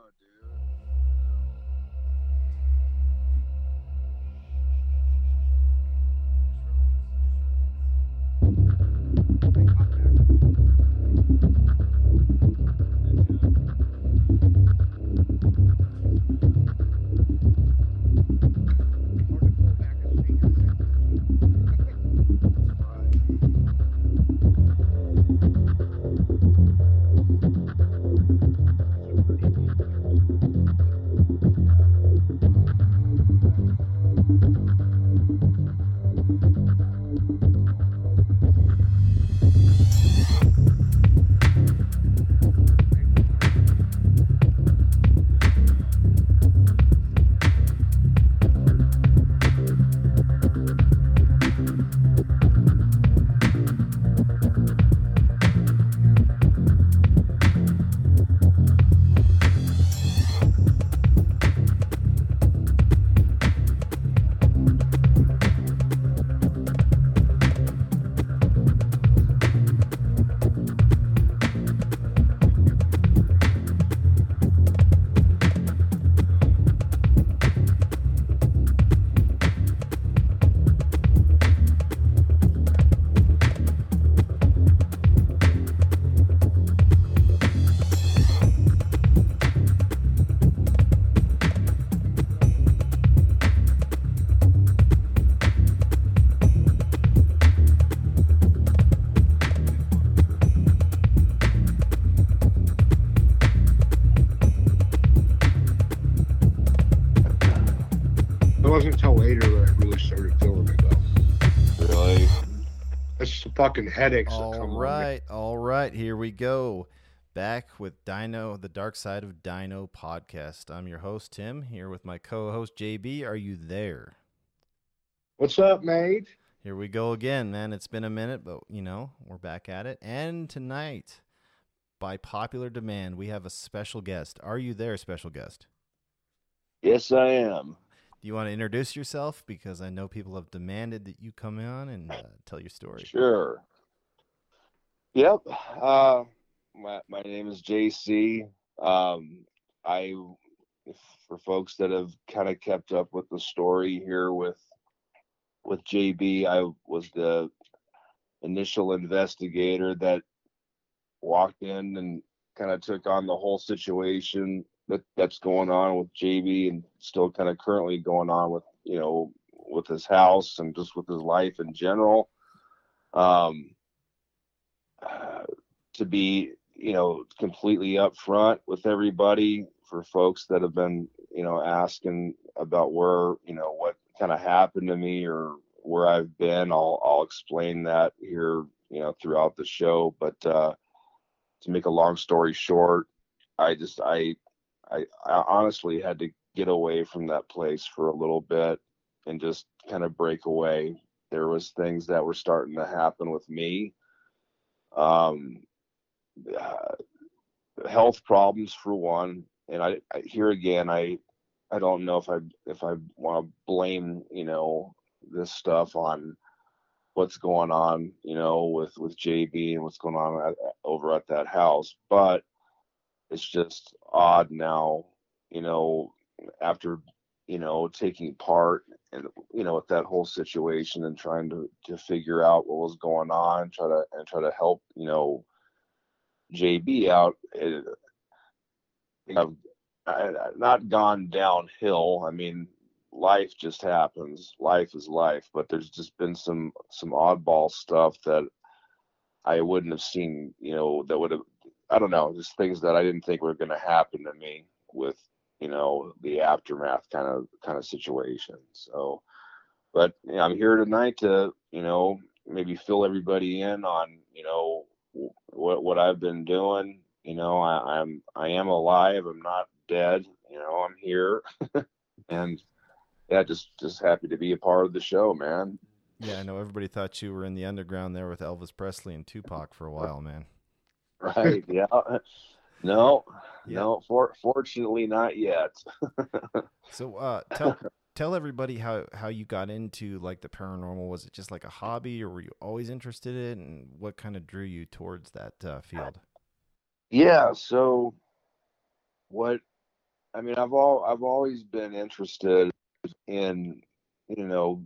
It fucking headaches that All come on me. right, all right, here we go. Back with Dino, the Dark Side of Dino podcast. I'm your host, Tim, here with my co host, JB. Are you there? What's up, mate? Here we go again, man. It's been a minute, but you know, we're back at it. And tonight, by popular demand, we have a special guest. Are you there, special guest? Yes, I am. Do you want to introduce yourself? Because I know people have demanded that you come on and uh, tell your story. Sure. Yep. Uh, my my name is JC. Um, I, for folks that have kind of kept up with the story here with with JB, I was the initial investigator that walked in and kind of took on the whole situation that that's going on with JB and still kind of currently going on with you know with his house and just with his life in general. Um, uh, to be you know completely upfront with everybody for folks that have been you know asking about where you know what kind of happened to me or where I've been. I'll I'll explain that here you know throughout the show. But uh, to make a long story short, I just I I, I honestly had to get away from that place for a little bit and just kind of break away. There was things that were starting to happen with me. Um, uh, health problems for one, and I, I here again I I don't know if I if I want to blame you know this stuff on what's going on you know with with JB and what's going on at, over at that house, but it's just odd now, you know, after you know taking part and you know with that whole situation and trying to to figure out what was going on, try to and try to help you know JB out. It, I've I, not gone downhill. I mean, life just happens. Life is life, but there's just been some some oddball stuff that I wouldn't have seen. You know, that would have I don't know, just things that I didn't think were going to happen to me with, you know, the aftermath kind of kind of situation. So, but you know, I'm here tonight to, you know, maybe fill everybody in on, you know, what what I've been doing. You know, I, I'm I am alive. I'm not dead. You know, I'm here, and yeah, just just happy to be a part of the show, man. Yeah, I know everybody thought you were in the underground there with Elvis Presley and Tupac for a while, man. Right. Yeah. No. Yeah. No. For, fortunately, not yet. So, uh, tell tell everybody how how you got into like the paranormal. Was it just like a hobby, or were you always interested in? it? And what kind of drew you towards that uh, field? Yeah. So, what I mean, I've all I've always been interested in you know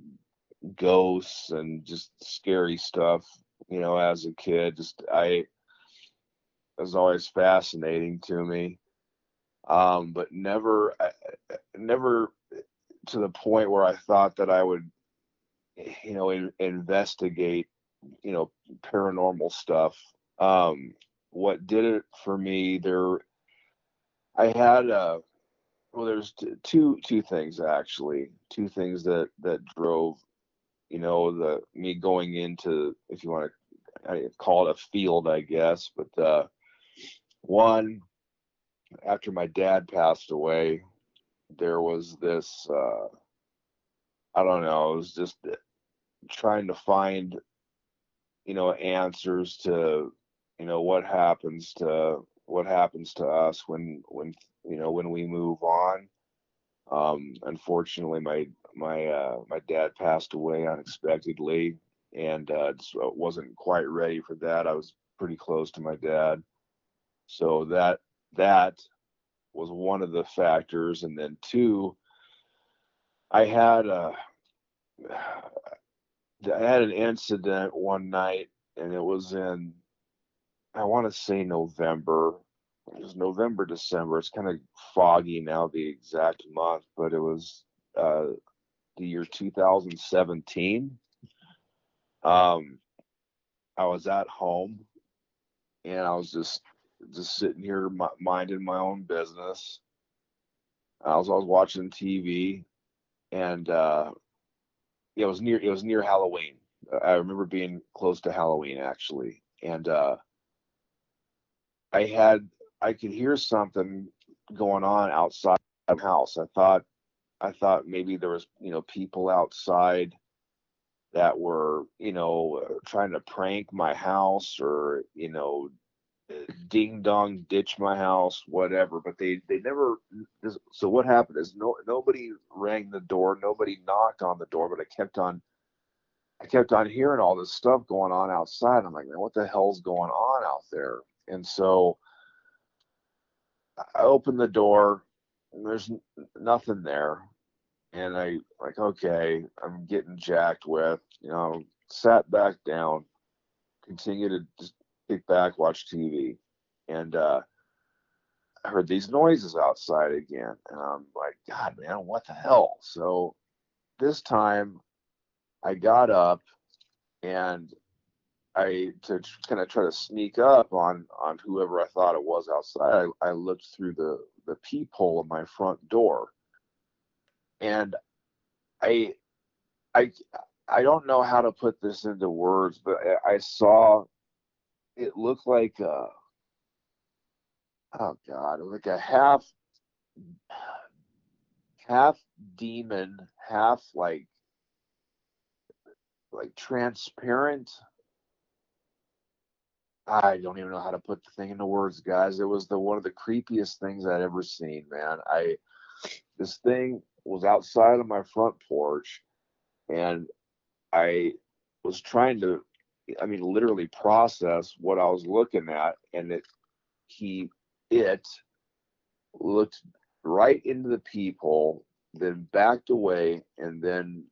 ghosts and just scary stuff. You know, as a kid, just I was always fascinating to me. Um, but never, never to the point where I thought that I would, you know, in, investigate, you know, paranormal stuff. Um, what did it for me? There, I had uh, well, there's two two things actually, two things that that drove, you know, the me going into, if you want to call it a field, I guess, but uh, one after my dad passed away, there was this uh, I don't know, it was just trying to find you know answers to you know what happens to what happens to us when when you know when we move on. Um unfortunately my my uh my dad passed away unexpectedly and uh wasn't quite ready for that. I was pretty close to my dad so that that was one of the factors. And then two i had a i had an incident one night and it was in i want to say november. It was november december. It's kind of foggy now the exact month but it was uh the year 2017 um i was at home and i was just just sitting here minding my own business. I was, I was watching TV, and uh, it was near it was near Halloween. I remember being close to Halloween actually, and uh, I had I could hear something going on outside the house. I thought I thought maybe there was you know people outside that were you know trying to prank my house or you know ding dong ditch my house whatever but they they never so what happened is no nobody rang the door nobody knocked on the door but i kept on i kept on hearing all this stuff going on outside. I'm like man what the hell's going on out there? And so i opened the door and there's nothing there. And i like okay i'm getting jacked with you know sat back down continue to just kick back, watch TV, and uh, I heard these noises outside again, and I'm like, God, man, what the hell? So this time, I got up and I to kind of try to sneak up on on whoever I thought it was outside. I, I looked through the the peephole of my front door, and I I I don't know how to put this into words, but I, I saw it looked like uh oh god, like a half half demon, half like like transparent. I don't even know how to put the thing into words, guys. It was the one of the creepiest things I'd ever seen, man. I this thing was outside of my front porch and I was trying to I mean, literally process what I was looking at, and it he it looked right into the peephole, then backed away, and then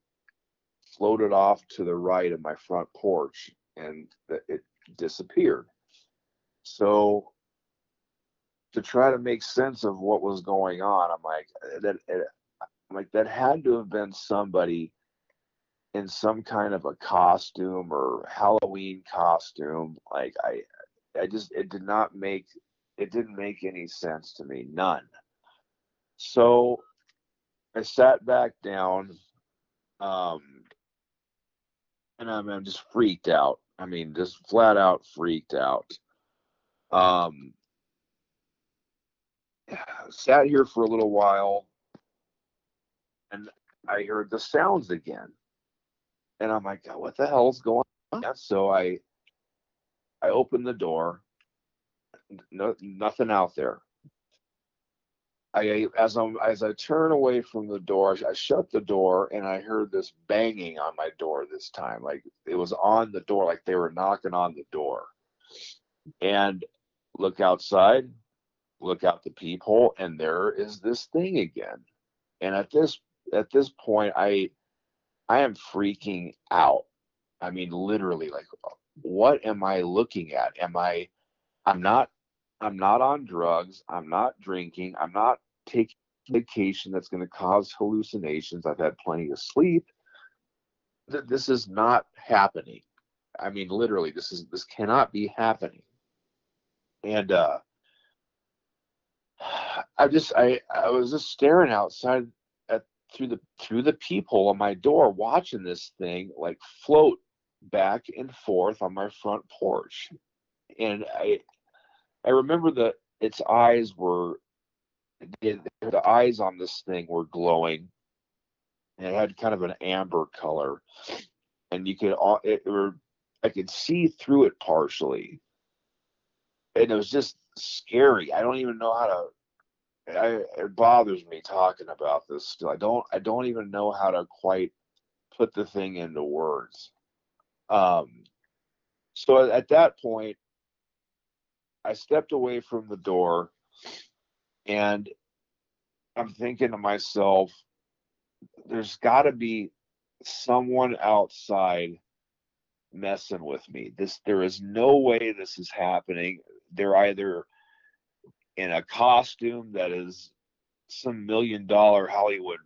floated off to the right of my front porch, and it disappeared. So to try to make sense of what was going on, I'm like that. I'm like that had to have been somebody in some kind of a costume or Halloween costume. Like I, I just it did not make it didn't make any sense to me, none. So I sat back down, um, and I'm, I'm just freaked out. I mean, just flat out freaked out. Um, sat here for a little while, and I heard the sounds again and I'm like, what the hell's going on? So I I open the door. No, nothing out there. I as I'm as I turn away from the door, I shut the door and I heard this banging on my door this time. Like it was on the door, like they were knocking on the door. And look outside, look out the peephole, and there is this thing again. And at this at this point, I I am freaking out. I mean, literally, like, what am I looking at? Am I? I'm not. I'm not on drugs. I'm not drinking. I'm not taking medication that's going to cause hallucinations. I've had plenty of sleep. This is not happening. I mean, literally, this is this cannot be happening. And uh, I just I I was just staring outside through the through the peephole on my door, watching this thing like float back and forth on my front porch, and I I remember that its eyes were the, the eyes on this thing were glowing. And it had kind of an amber color, and you could uh, it, it were I could see through it partially, and it was just scary. I don't even know how to. I, it bothers me talking about this still. I don't. I don't even know how to quite put the thing into words. Um, so at that point, I stepped away from the door, and I'm thinking to myself, "There's got to be someone outside messing with me. This there is no way this is happening. They're either in a costume that is some million dollar Hollywood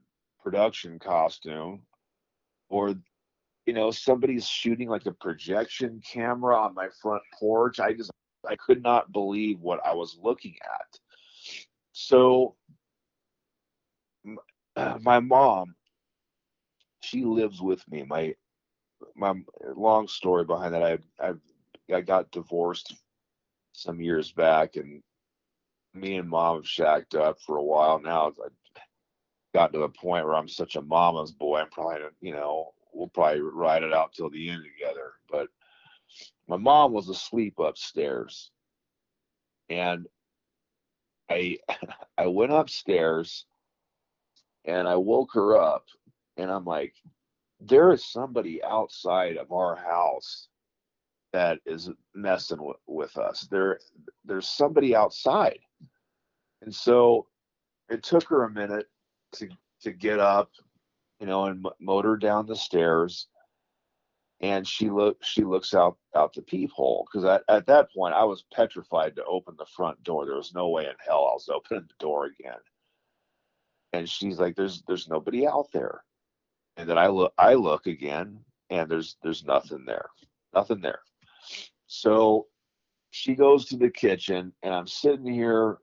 production costume, or you know, somebody's shooting like a projection camera on my front porch. I just I could not believe what I was looking at. So my mom, she lives with me. My my long story behind that. I I I got divorced some years back, and me and mom have shacked up for a while now. I've gotten to the point where I'm such a mama's boy. I'm probably you know we'll probably ride it out till the end together. But my mom was asleep upstairs, and I I went upstairs and I woke her up, and I'm like, there is somebody outside of our house that is messing with, with us. There, there's somebody outside, and so it took her a minute to to get up, you know, and motor down the stairs. And she look she looks out out the peephole because at, at that point I was petrified to open the front door. There was no way in hell I was opening the door again. And she's like, "There's there's nobody out there." and then I look I look again and there's there's nothing there. Nothing there. So she goes to the kitchen and I'm sitting here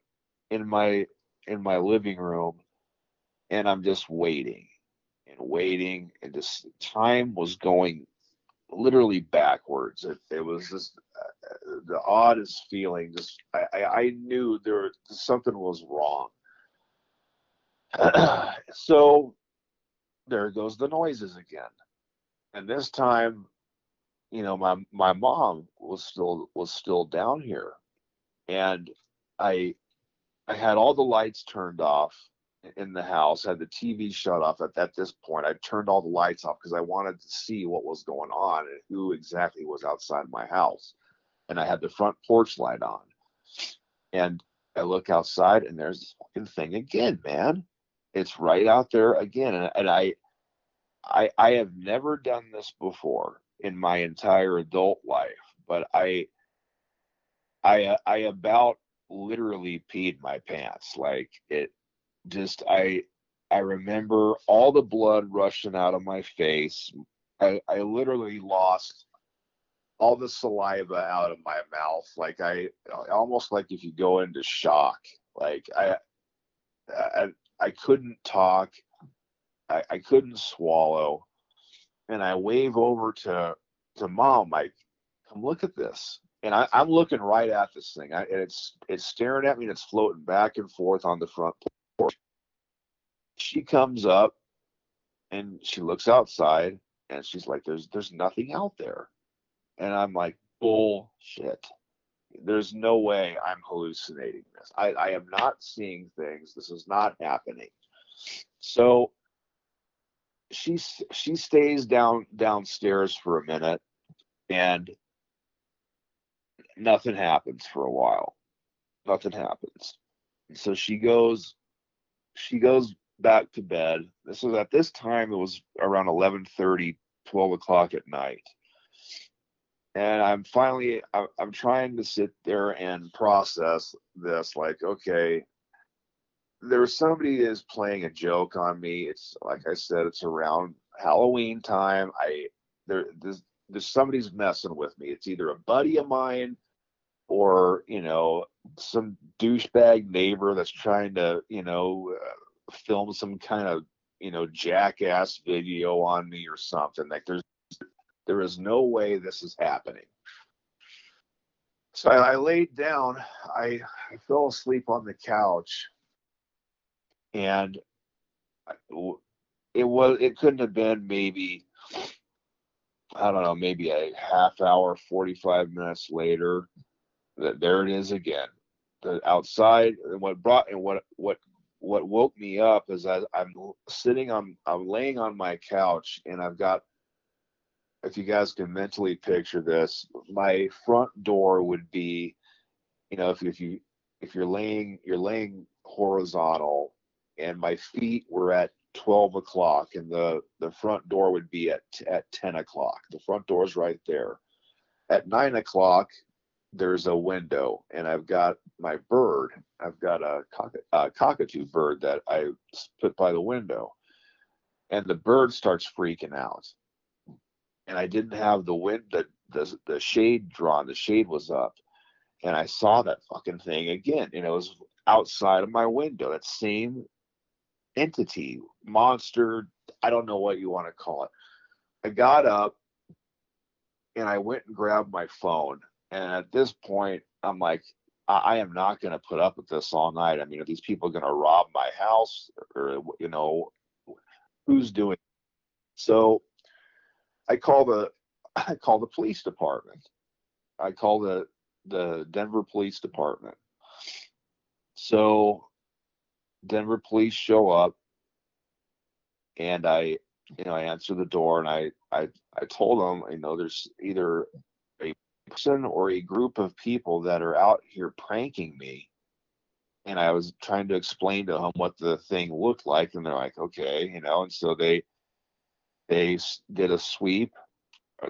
in my in my living room and I'm just waiting and waiting and just time was going literally backwards. It, it was just uh, the oddest feeling. Just I, I knew there something was wrong. so there goes the noises again. And this time, you know, my my mom was still was still down here. And I I had all the lights turned off in the house, had the TV shut off at, at this point. I turned all the lights off because I wanted to see what was going on and who exactly was outside my house. And I had the front porch light on. And I look outside and there's this fucking thing again, man it's right out there again and, and i i i have never done this before in my entire adult life but i i i about literally peed my pants like it just i i remember all the blood rushing out of my face i i literally lost all the saliva out of my mouth like i almost like if you go into shock like i, I I couldn't talk. I, I couldn't swallow. And I wave over to to mom, like, come look at this. And I, am looking right at this thing. I, and it's it's staring at me and it's floating back and forth on the front porch. She comes up and she looks outside and she's like, There's there's nothing out there. And I'm like, bullshit there's no way I'm hallucinating this. I, I am not seeing things. This is not happening. So she she stays down downstairs for a minute and nothing happens for a while. Nothing happens. so she goes she goes back to bed this was at this time it was around 11 30 12 o'clock at night and i'm finally I'm trying to sit there and process this like okay there's somebody is playing a joke on me. It's like i said it's around halloween time. I there there's, there's somebody's messing with me. It's either a buddy of mine or you know some douchebag neighbor that's trying to you know uh, film some kind of you know jackass video on me or something. Like there's there is no way this is happening. So i, I laid down. I, I fell asleep on the couch and it was it couldn't have been maybe i don't know maybe a half hour 45 minutes later that there it is again. The outside and what brought and what what what woke me up is I, i'm sitting on i'm laying on my couch and i've got if you guys can mentally picture this my front door would be you know if, if you if you're laying you're laying horizontal and my feet were at 12 o'clock and the the front door would be at at 10 o'clock the front door's right there at 9 o'clock there's a window and I've got my bird. I've got a, cock- a cockatoo bird that I put by the window. And the bird starts freaking out. And I didn't have the wind, the, the, the shade drawn. The shade was up. And I saw that fucking thing again. And it was outside of my window. That same entity, monster, I don't know what you want to call it. I got up and I went and grabbed my phone and at this point, I'm like, I, I am not going to put up with this all night. I mean, are these people going to rob my house or, you know, who's doing? It? So I call the, I call the police department. I call the, the Denver Police Department. So Denver police show up and I, you know, I answer the door and I, I, I told them, you know, there's either a person or a group of people that are out here pranking me and I was trying to explain to them what the thing looked like, and they're like, "Okay," you know. And so they they did a sweep.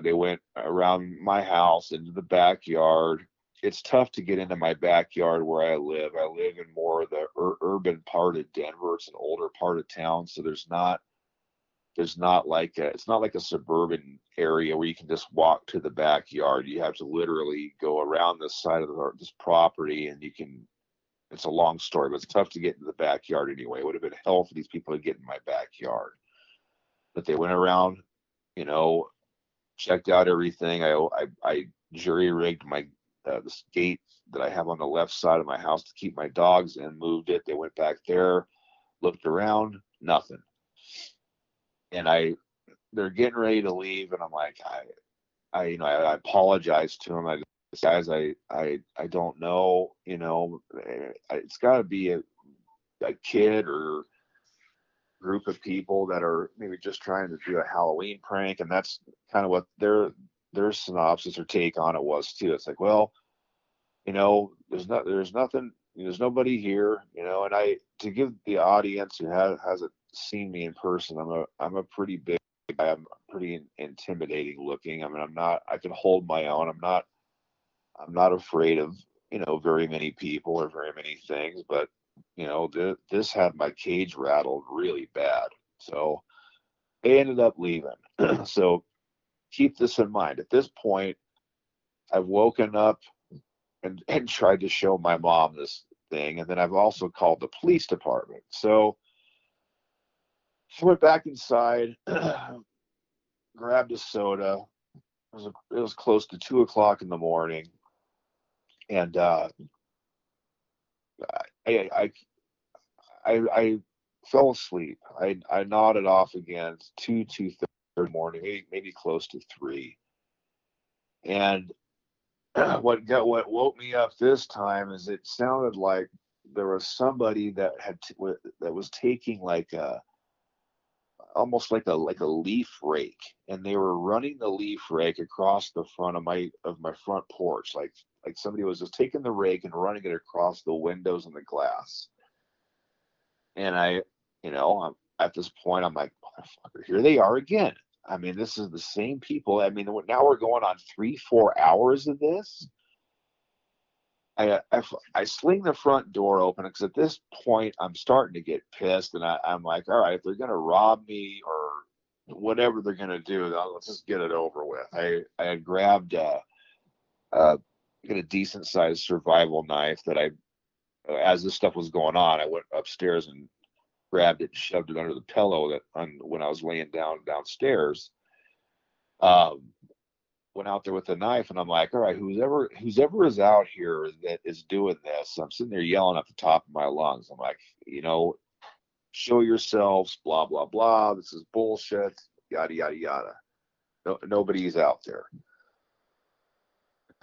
They went around my house into the backyard. It's tough to get into my backyard where I live. I live in more of the ur- urban part of Denver. It's an older part of town, so there's not there's not like a, it's not like a suburban area where you can just walk to the backyard. You have to literally go around this side of the, this property, and you can. It's a long story, but it's tough to get into the backyard anyway. It would have been hell for these people to get in my backyard, but they went around, you know, checked out everything. I I, I jury rigged my uh, this gate that I have on the left side of my house to keep my dogs and Moved it. They went back there, looked around, nothing and I they're getting ready to leave, and I'm like, I, I you know, I, I apologize to them. I guys, I, I, I don't know. You know, eh, it's got to be a, a kid or group of people that are maybe just trying to do a Halloween prank, and that's kind of what their their synopsis or take on it was too. It's like, well, you know, there's not, there's nothing, there's nobody here, you know, and I to give the audience who has hasn't seen me in person, I'm a I'm a pretty big guy. I'm pretty intimidating looking. I mean, I'm not. I can hold my own. I'm not. I'm not afraid of you know very many people or very many things. But you know, th- this had my cage rattled really bad. So they ended up leaving. so keep this in mind. At this point, I've woken up and and tried to show my mom this thing, and then I've also called the police department. So I went back inside, grabbed a soda. It was, it was close to two o'clock in the morning, and uh, I, I, I, I fell asleep. I, I nodded off again. Two two morning, maybe, maybe close to three. And what got what woke me up this time is it sounded like there was somebody that had t- that was taking like a almost like a like a leaf rake and they were running the leaf rake across the front of my of my front porch like like somebody was just taking the rake and running it across the windows and the glass. And I, you know, I'm, at this point, I'm like, motherfucker, here they are again. I mean, this is the same people. I mean, now we're going on three, four hours of this. I, I, I sling the front door open because at this point I'm starting to get pissed, and I, I'm like, all right, if they're gonna rob me or whatever they're gonna do, let's just get it over with. I I had grabbed uh, get a decent sized survival knife that I, as this stuff was going on, I went upstairs and grabbed it and shoved it under the pillow that on, when I was laying down downstairs. Um, went out there with a knife and I'm like, all right, who's ever who's ever is out here that is doing this, I'm sitting there yelling at the top of my lungs. I'm like, you know, show yourselves, blah blah blah. This is bullshit, yada yada yada. No, nobody's out there.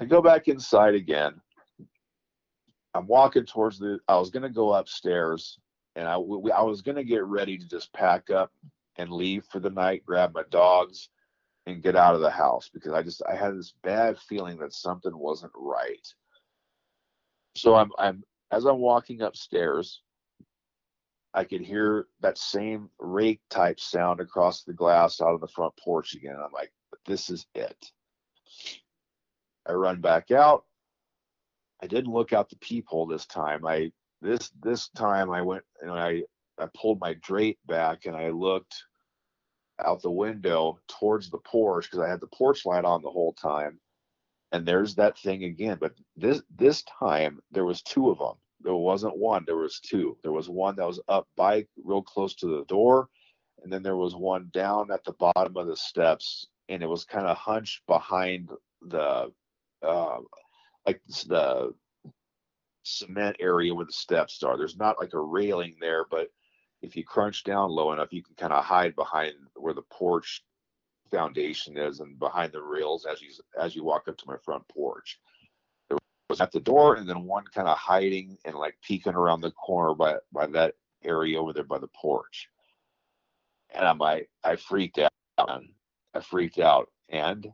I go back inside again. I'm walking towards the. I was gonna go upstairs, and I I was gonna get ready to just pack up and leave for the night, grab my dogs and get out of the house because I just I had this bad feeling that something wasn't right. So I'm I'm as I'm walking upstairs, I could hear that same rake type sound across the glass out of the front porch again. I'm like, this is it. I run back out. I didn't look out the peephole this time. I this this time I went and I I pulled my drape back and I looked out the window towards the porch because I had the porch light on the whole time. And there's that thing again. But this this time there was two of them. There wasn't one. There was two. There was one that was up by real close to the door, and then there was one down at the bottom of the steps, and it was kind of hunched behind the uh, like the cement area where the steps are. There's not like a railing there, but if you crunch down low enough, you can kind of hide behind where the porch foundation is and behind the rails as you as you walk up to my front porch. There was at the door and then one kind of hiding and like peeking around the corner by by that area over there by the porch. And I'm like, I freaked out. I freaked out, and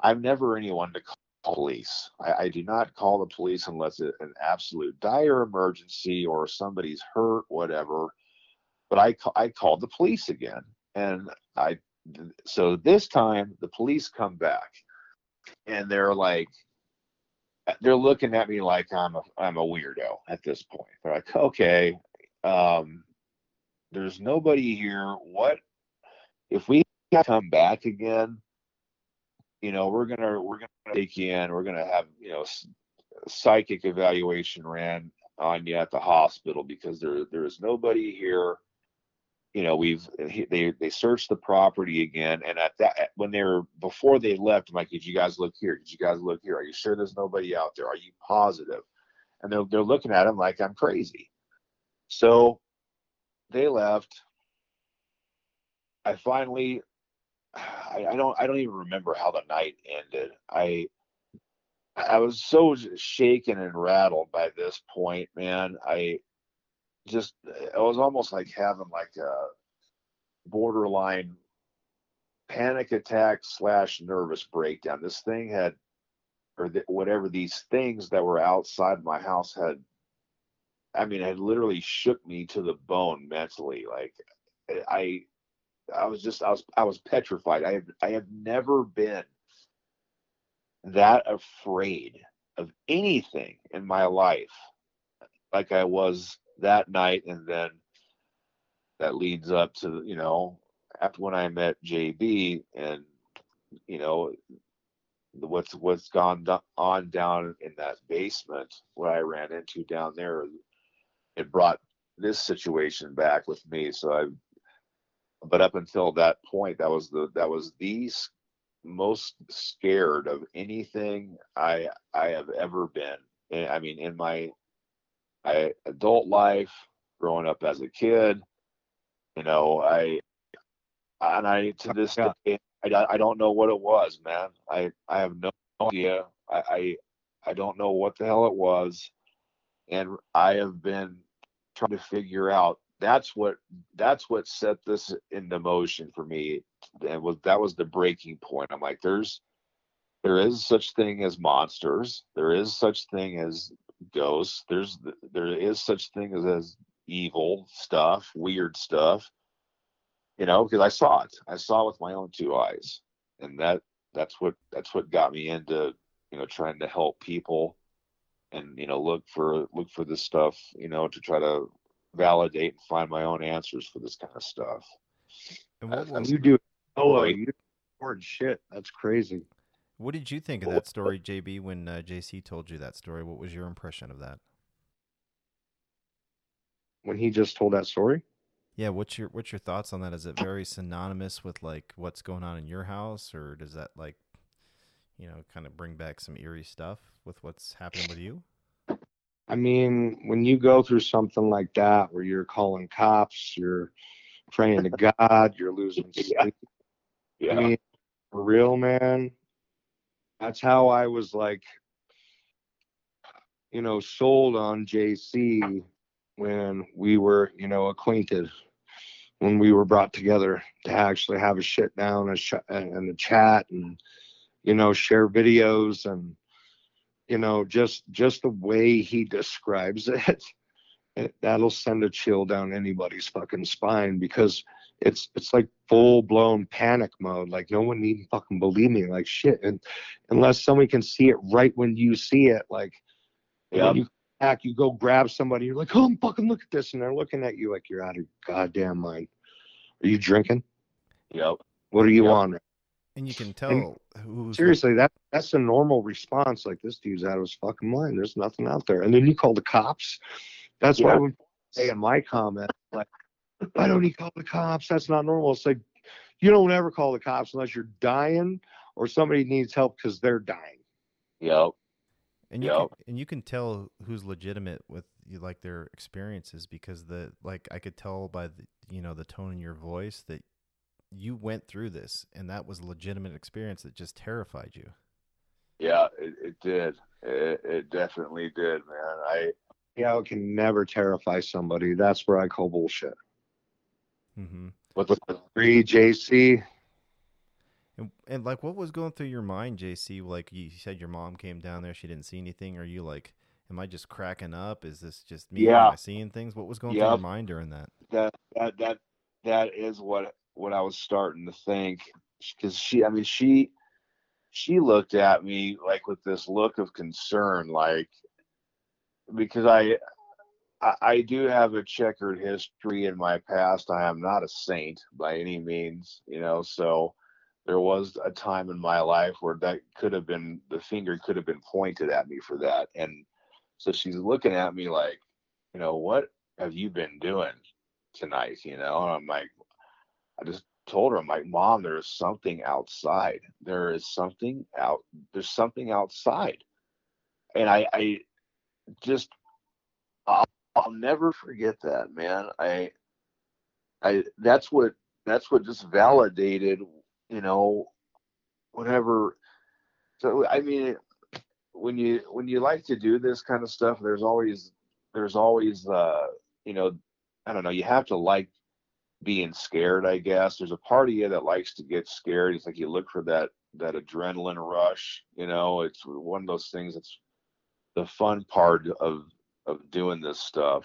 I'm never anyone to call police. I, I do not call the police unless it's an absolute dire emergency or somebody's hurt, whatever but I I called the police again, and I so this time the police come back, and they're like, they're looking at me like I'm a I'm a weirdo at this point. They're like, okay, um, there's nobody here. What if we come back again? You know, we're gonna we're gonna take you in. We're gonna have you know psychic evaluation ran on you at the hospital because there there is nobody here. You know we've they they searched the property again and at that when they were before they left i'm like did you guys look here? Did you guys look here? Are you sure there's nobody out there? Are you positive? And they're, they're looking at him like i'm crazy. So they left. I finally I, I don't i don't even remember how the night ended i i was so shaken and rattled by this point man i just it was almost like having like a borderline panic attack slash nervous breakdown. This thing had, or the, whatever these things that were outside my house had, I mean, had literally shook me to the bone mentally. Like I, I was just, I was, I was petrified. I have, I have never been that afraid of anything in my life like I was that night and then that leads up to you know after when I met JB and you know what's what's gone on down in that basement what I ran into down there it brought this situation back with me so I but up until that point that was the that was the most scared of anything I I have ever been I mean in my I adult life, growing up as a kid, you know, I and I to this yeah. day I, I don't know what it was, man. I I have no idea. I, I I don't know what the hell it was, and I have been trying to figure out. That's what that's what set this into motion for me, and was that was the breaking point. I'm like, there's there is such thing as monsters. There is such thing as ghosts. There's there is such thing as, as evil stuff, weird stuff. You know, because I saw it. I saw it with my own two eyes, and that that's what that's what got me into you know trying to help people and you know look for look for this stuff you know to try to validate and find my own answers for this kind of stuff And what, was, you do oh Right. you hard shit. That's crazy. what did you think of that story, JB, when uh, JC told you that story? What was your impression of that? When he just told that story. Yeah, what's your what's your thoughts on that? Is it very synonymous with like what's going on in your house, or does that like, you know, kind of bring back some eerie stuff with what's happening with you? I mean, when you go through something like that where you're calling cops, you're praying to God, you're losing sleep. yeah I mean, for real, man. That's how I was like, you know, sold on JC when we were, you know, acquainted, when we were brought together to actually have a shit down and a chat and, you know, share videos and, you know, just just the way he describes it, it that'll send a chill down anybody's fucking spine because it's it's like full blown panic mode. Like no one need fucking believe me. Like shit, and unless somebody can see it right when you see it, like Yep. when you back, you go grab somebody. You're like, oh, fucking look at this, and they're looking at you like you're out of your goddamn mind. Are you drinking? yep What are you Yep. on? And you can tell who's Seriously, that that's a normal response. Like this dude's out of his fucking mind. There's nothing out there. And then you call the cops. That's why Yeah. I would say in my comment, like, why don't he call the cops? That's not normal. It's like you don't ever call the cops unless you're dying or somebody needs help because they're dying. yep and you Yep. can, and you can tell who's legitimate with you like their experiences because the like I could tell by the you know the tone in your voice that you went through this and that was a legitimate experience that just terrified you. yeah it, it did it, it definitely did man i Yeah, it can never terrify somebody. That's where I call bullshit. Mm-hmm. but Agree, JC. And, and like, what was going through your mind, JC? Like you said, your mom came down there; she didn't see anything. Are you like, am I just cracking up? Is this just me? Yeah. Am I seeing things? What was going through your Yep. mind during that? that that that that is what what I was starting to think because she I mean she she looked at me like with this look of concern like because I I, I do have a checkered history in my past I am not a saint by any means you know so there was a time in my life where that could have been the finger could have been pointed at me for that and so she's looking at me like you know what have you been doing tonight, you know. And I'm like, I just told her, I'm like, Mom, there is something outside. There is something out. There's something outside, and I, I just, I'll, I'll never forget that, man. I, I, that's what, that's what just validated, you know, whatever. So I mean, when you when you like to do this kind of stuff, there's always there's always uh you know I don't know you have to like being scared I guess. There's a part of you that likes to get scared. It's like you look for that that adrenaline rush you know? It's one of those things that's the fun part of of doing this stuff.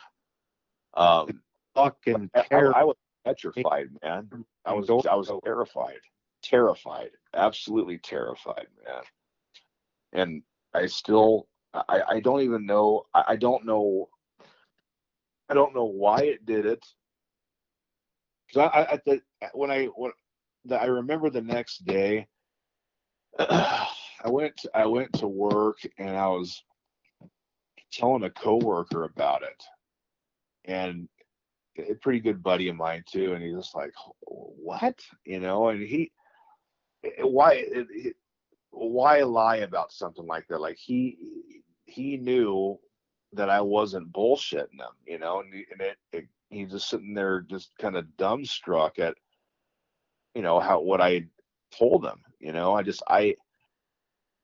Um Fucking I, I. I was petrified man. I was I was terrified. Terrified. Absolutely terrified man. And I still I, I don't even know I, I don't know I don't know why it did it. Cause I, I at the when I when I remember the next day, I went I went to work and I was telling a coworker about it, and a pretty good buddy of mine too, and he's just like, "What?" You know, and he why why lie about something like that? Like he he knew that I wasn't bullshitting him, you know, and, and it, it he's just sitting there just kind of dumbstruck at you know how what I told him, you know. I just I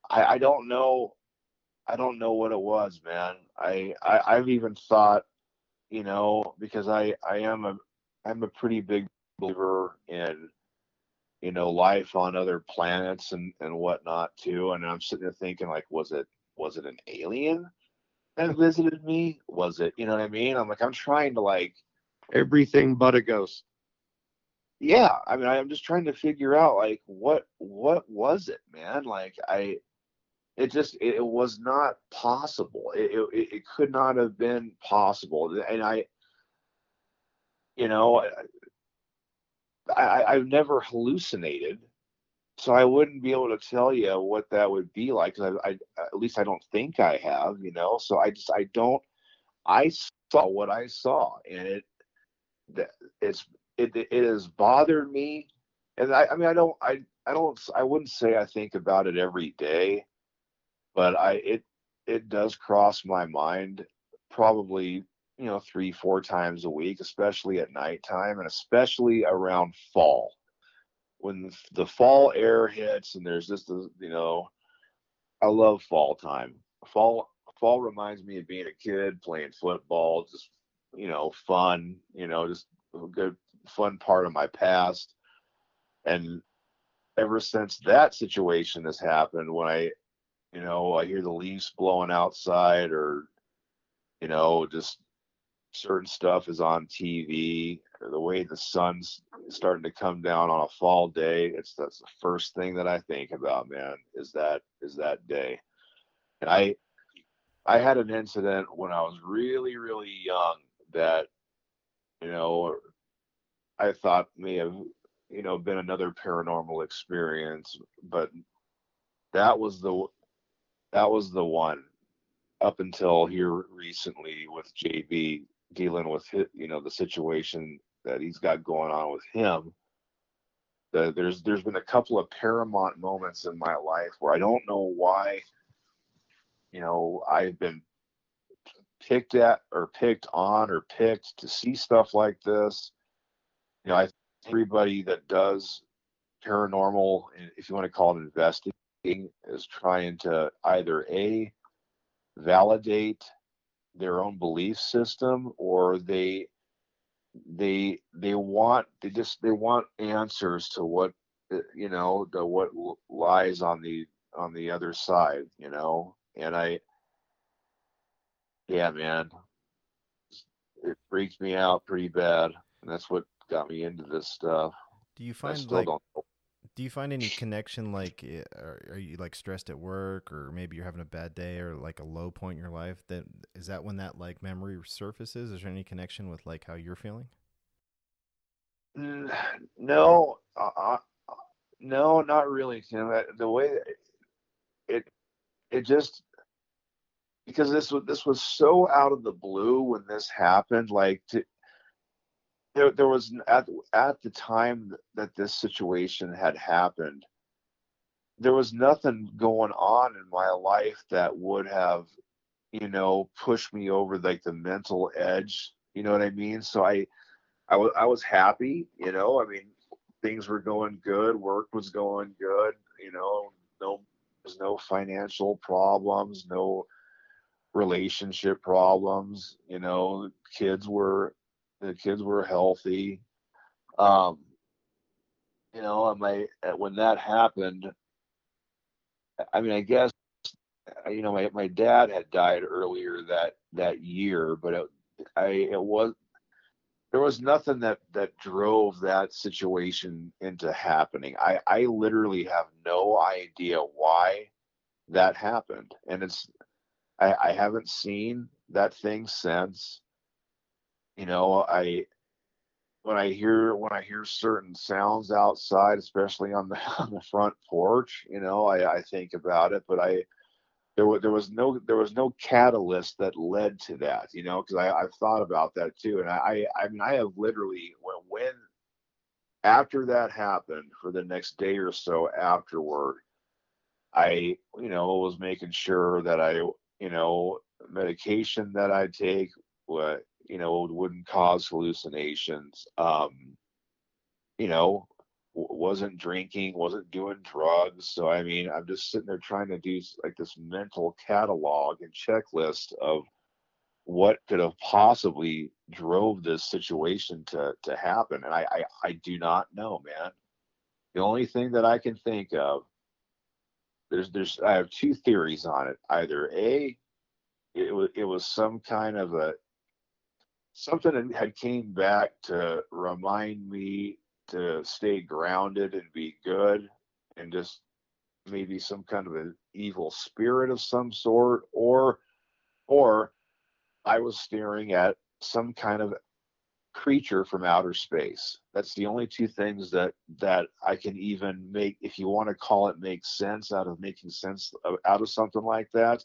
I I don't know I don't know what it was, man. I, I I've even thought, you know, because I I am a I'm a pretty big believer in you know, life on other planets and and whatnot too. And I'm sitting there thinking, like, was it was it an alien that visited me? Was it, you know what I mean? I'm like, I'm trying to like Everything but a ghost. yeah i mean i'm just trying to figure out like what what was it man? Like i it just it, was not possible. It, it it could not have been possible. And i you know i, i've never hallucinated so i wouldn't be able to tell you what that would be like I, I at least i don't think i have you know? So i just i don't i saw what i saw and it it's it it has bothered me. And I, I mean i don't i i don't i wouldn't say i think about it every day but i it it does cross my mind probably you know three four times a week especially at nighttime and especially around fall. When the fall air hits and there's just a you know i love fall time. Fall fall reminds me of being a kid playing football just you know fun you know just a good fun part of my past. And ever since that situation has happened when i you know i hear the leaves blowing outside or you know just certain stuff is on tv or the way the sun's starting to come down on a fall day it's that's the first thing that i think about man is that is that day. And i i had an incident when i was really really young that you know i thought may have you know been another paranormal experience but that was the that was the one up until here recently with jb dealing with hi- you know the situation that he's got going on with him. The, there's there's been a couple of paramount moments in my life where i don't know why you know i've been picked at or picked on or picked to see stuff like this. You know, I everybody that does paranormal, if you want to call it investigating, is trying to either a validate their own belief system or they they they want they just they want answers to what you know the what lies on the on the other side you know and i yeah man. It freaks me out pretty bad and that's what got me into this stuff. Do you find like do you find any connection like eh, are, are you like stressed at work or maybe you're having a bad day or like a low point in your life that is that when that like memory surfaces is there any connection with like how you're feeling? No uh, uh, no not really Tim. The way it it just because this was this was so out of the blue when this happened like to, there, there was at at the time that this situation had happened there was nothing going on in my life that would have you know pushed me over like the mental edge you know what i mean? So i i was i was happy you know? I mean things were going good work was going good you know? No there's no financial problems no relationship problems you know kids were the kids were healthy. Um you know and my uh, when that happened i mean i guess uh, you know my, my dad had died earlier that that year but it, i it was there was nothing that that drove that situation into happening. I i literally have no idea why that happened. And it's i i haven't seen that thing since you know i when i hear when i hear certain sounds outside especially on the on the front porch you know i i think about it but i there was there was no there was no catalyst that led to that you know because i i've thought about that too and i i mean i have literally when when after that happened for the next day or so afterward i you know was making sure that i you know medication that i take what you know wouldn't cause hallucinations um you know wasn't drinking wasn't doing drugs. So i mean i'm just sitting there trying to do like this mental catalog and checklist of what could have possibly drove this situation to to happen. And i i, I do not know man. The only thing that I can think of, there's there's I have two theories on it. Either a, it was it was some kind of a something that had came back to remind me to stay grounded and be good, and just maybe some kind of an evil spirit of some sort, or or I was staring at some kind of creature from outer space. That's the only two things that that I can even make, if you want to call it, make sense out of making sense of, out of something like that.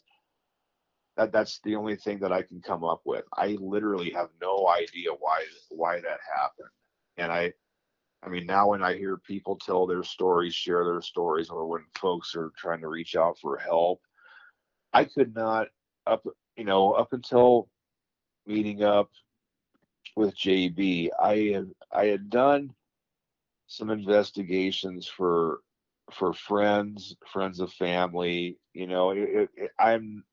That that's the only thing that I can come up with. I literally have no idea why why that happened, and I. I mean, now when I hear people tell their stories, share their stories, or when folks are trying to reach out for help, I could not up, you know, up until meeting up with JB, I had I had done some investigations for for friends, friends of family. You know, it, it, I'm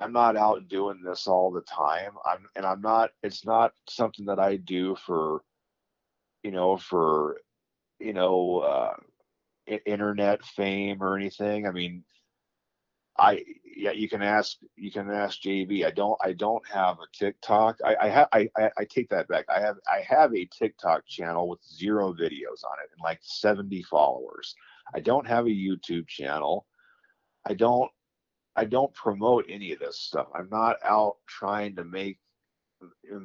I'm not out doing this all the time. I'm and I'm not. It's not something that I do for, you know, for, you know, uh, internet fame or anything. I mean, I yeah, you can ask you can ask JB. I don't I don't have a TikTok. I I have I, I take that back. I have I have a TikTok channel with zero videos on it and like 70 followers. I don't have a YouTube channel. I don't I don't promote any of this stuff. I'm not out trying to make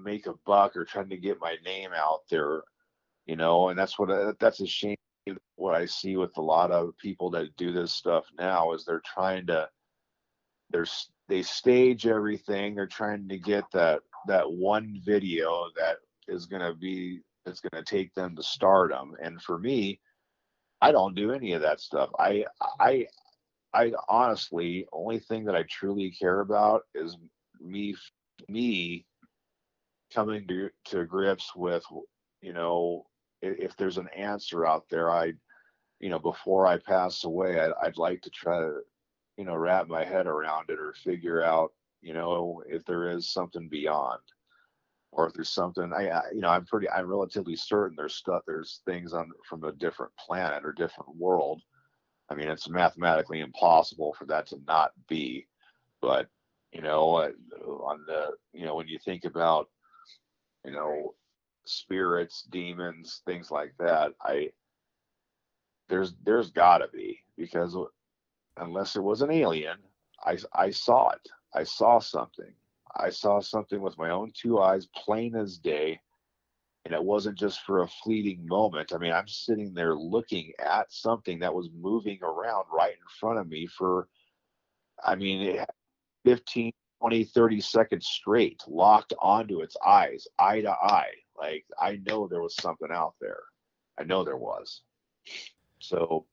make a buck or trying to get my name out there, you know. And that's what that's a shame. What I see with a lot of people that do this stuff now is they're trying to they're they stage everything. They're trying to get that that one video that is going to be going to take them to stardom. And for me, I don't do any of that stuff. I I I honestly only thing that I truly care about is me me coming to to grips with you know if, there's an answer out there I you know before I pass away I, I'd like to try to you know wrap my head around it or figure out you know if there is something beyond or if there's something I, I, you know i'm pretty i'm relatively certain there's stuff there's things on from a different planet or different world. I mean it's mathematically impossible for that to not be but you know uh, on the you know when you think about you know spirits demons things like that i there's there's got to be because unless it was an alien, I, I saw it. I saw something. I saw something with my own two eyes, plain as day. And it wasn't just for a fleeting moment. I mean, I'm sitting there looking at something that was moving around right in front of me for, I mean, 15, 20, 30 seconds straight, locked onto its eyes, eye to eye. Like, I know there was something out there. I know there was. So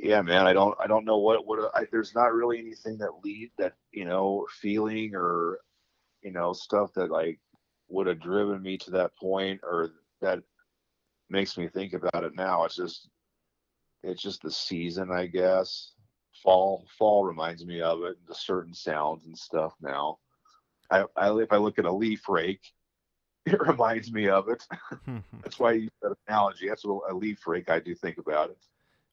yeah, man, I don't, I don't know what, what, I, there's not really anything that lead that, you know, feeling or, you know, stuff that like would have driven me to that point or that makes me think about it now. It's just, it's just the season, I guess. Fall, fall reminds me of it, the certain sounds and stuff now. I, I, if I look at a leaf rake, it reminds me of it. That's why you use that analogy. That's what a leaf rake I do think about it.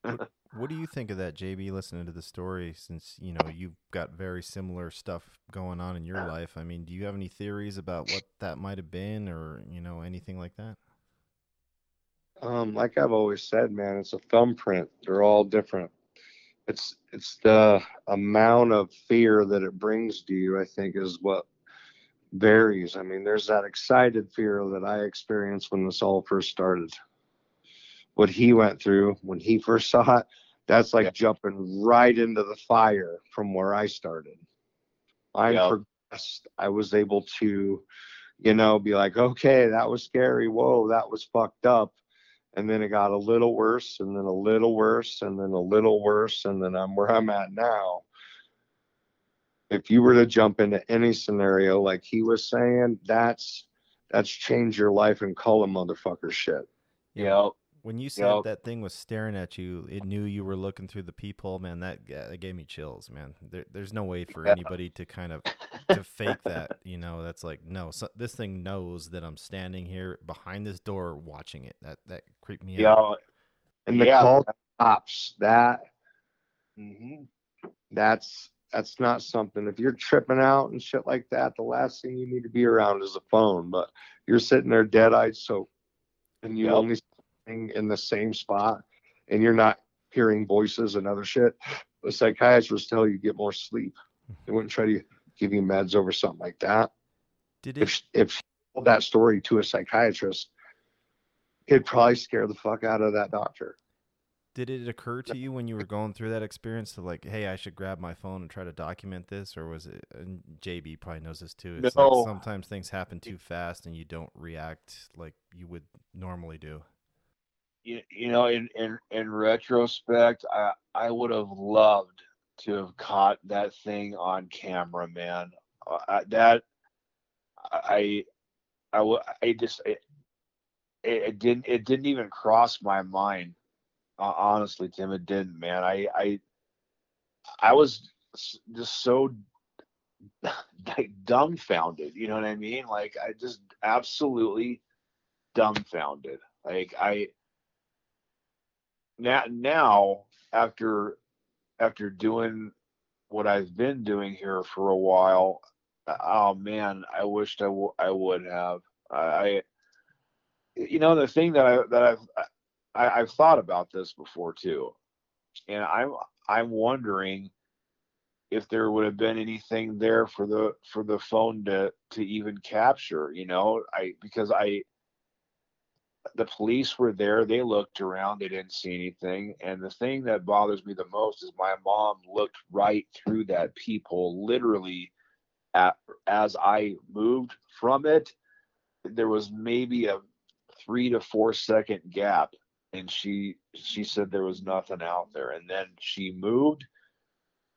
What do you think of that, JB? Listening to the story, since you know you've got very similar stuff going on in your life. I mean, do you have any theories about what that might have been, or you know anything like that? Um, like I've always said, man, it's a thumbprint. They're all different. It's it's the amount of fear that it brings to you. I think is what varies. I mean, there's that excited fear that I experienced when this all first started. What he went through when he first saw it, that's like yeah. jumping right into the fire from where I started. I yeah. progressed. I was able to, you know, be like, okay, that was scary. Whoa, that was fucked up. And then it got a little worse, and then a little worse, and then a little worse, and then I'm where I'm at now. If you were to jump into any scenario like he was saying, that's that's change your life and call a motherfucker shit. Yeah. When you said yep. that thing was staring at you, it knew you were looking through the peephole. Man, that that gave me chills. Man, there, there's no way for anybody to kind of to fake that. You know, that's like no. So, this thing knows that I'm standing here behind this door watching it. That that creeped me yeah, out. And the Yeah. call stops. That hmm that's that's not something. If you're tripping out and shit like that, the last thing you need to be around is a phone. But you're sitting there dead eyed so and you Yep. only sitting in the same spot and you're not hearing voices and other shit. The psychiatrists tell you get more sleep. They wouldn't try to give you meds over something like that. Did it? If if she told that story to a psychiatrist, it'd probably scare the fuck out of that doctor. Did it occur to you when you were going through that experience to like, hey, I should grab my phone and try to document this, or was it? And JB probably knows this too. It's No. like sometimes things happen too fast and you don't react like you would normally do. You, you know, in, in in retrospect, I I would have loved to have caught that thing on camera, man. Uh, that I I I just it, it, it didn't it didn't even cross my mind. Uh, honestly, Tim, it didn't, man. I I I was just so like dumbfounded. You know what I mean? Like I just absolutely dumbfounded. Like I now now after after doing what I've been doing here for a while, oh man, I wished I, w- I would have. I, I, you know, the thing that I that I've I, I've thought about this before too, and I'm I'm wondering if there would have been anything there for the for the phone to to even capture. You know, I because I the police were there. They looked around. They didn't see anything. And the thing that bothers me the most is my mom looked right through that peephole, literally, at, as I moved from it. There was maybe a three to four second gap, and she she said there was nothing out there. And then she moved,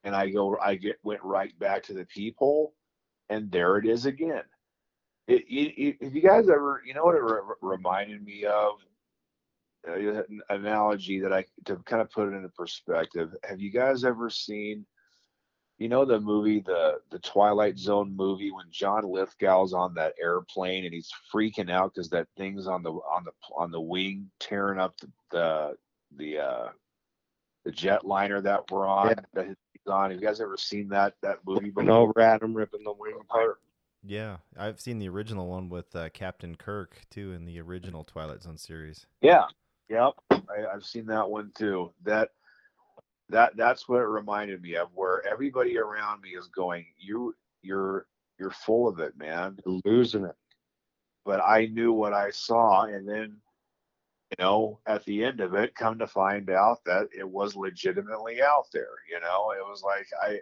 and I go I get went right back to the peephole, and there it is again it, if you guys ever, you know what it re- reminded me of? Uh, an analogy that I to kind of put it into perspective. Have you guys ever seen, you know, the movie the the Twilight Zone movie when John Lithgow's on that airplane and he's freaking out because that thing's on the on the on the wing tearing up the the the, uh, the jetliner that we're on Yeah. that he's on. Have you guys ever seen that that movie? Before? at him, ripping the wing apart. Yeah, I've seen the original one with uh, Captain Kirk too in the original Twilight Zone series. Yeah. Yep. I, I've seen that one too. That that that's what it reminded me of, where everybody around me is going, "You, you're, you're full of it, man." You're losing it. But I knew what I saw, and then, you know, at the end of it, come to find out that it was legitimately out there. You know, it was like I,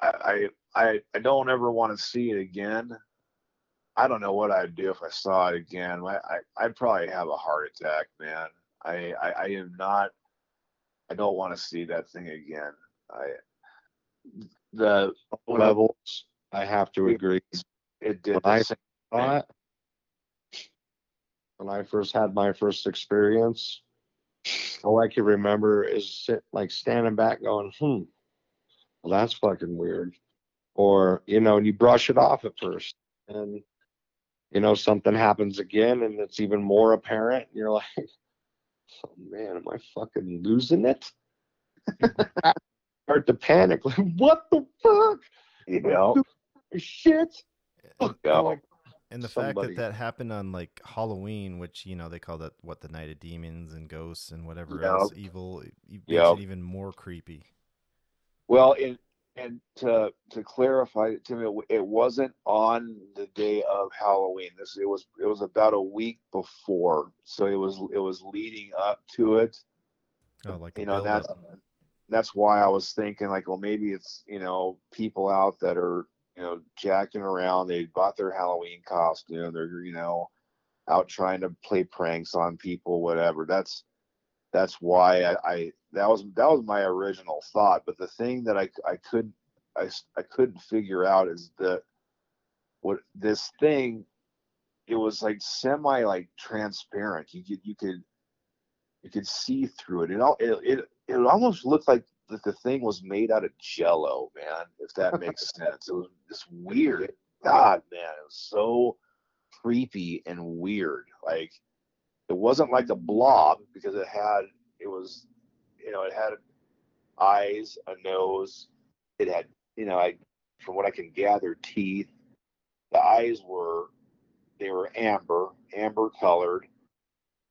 I, I, I, don't ever want to see it again. I don't know what I'd do if I saw it again. I, I I'd probably have a heart attack, man. I, I, I am not. I don't want to see that thing again. I the Levels. I have to agree. it did When I saw it, when I first had my first experience, all I can remember is sit, like standing back going, hmm, well, that's fucking weird. Or, you know, and you brush it off at first. And, you know, something happens again and it's even more apparent. And you're like, oh man, am I fucking losing it? Start to panic. Like, what the fuck? you know. Shit. And, Yeah. And the fact that that happened on like Halloween, which you know they call that what the night of demons and ghosts and whatever Yep. else evil, it makes Yep. it even more creepy. Well, and and to to clarify it to me, it wasn't on the day of Halloween. This it was it was about a week before, so it was it was leading up to it. Oh, like You know that's that's why I was thinking like, well, maybe it's you know people out that are you know jacking around. They bought their Halloween costume. They're you know out trying to play pranks on people, whatever. That's that's why I, I that was that was my original thought. But the thing that I I couldn't I, I couldn't figure out is that what this thing it was like semi like transparent. You could you could you could see through it. It all it it, it almost looked like that the thing was made out of jello, man, if that makes sense. It was just weird. God, man, it was so creepy and weird. Like it wasn't like a blob because it had it was you know it had eyes, a nose, it had you know I from what I can gather teeth. The eyes were they were amber, amber colored,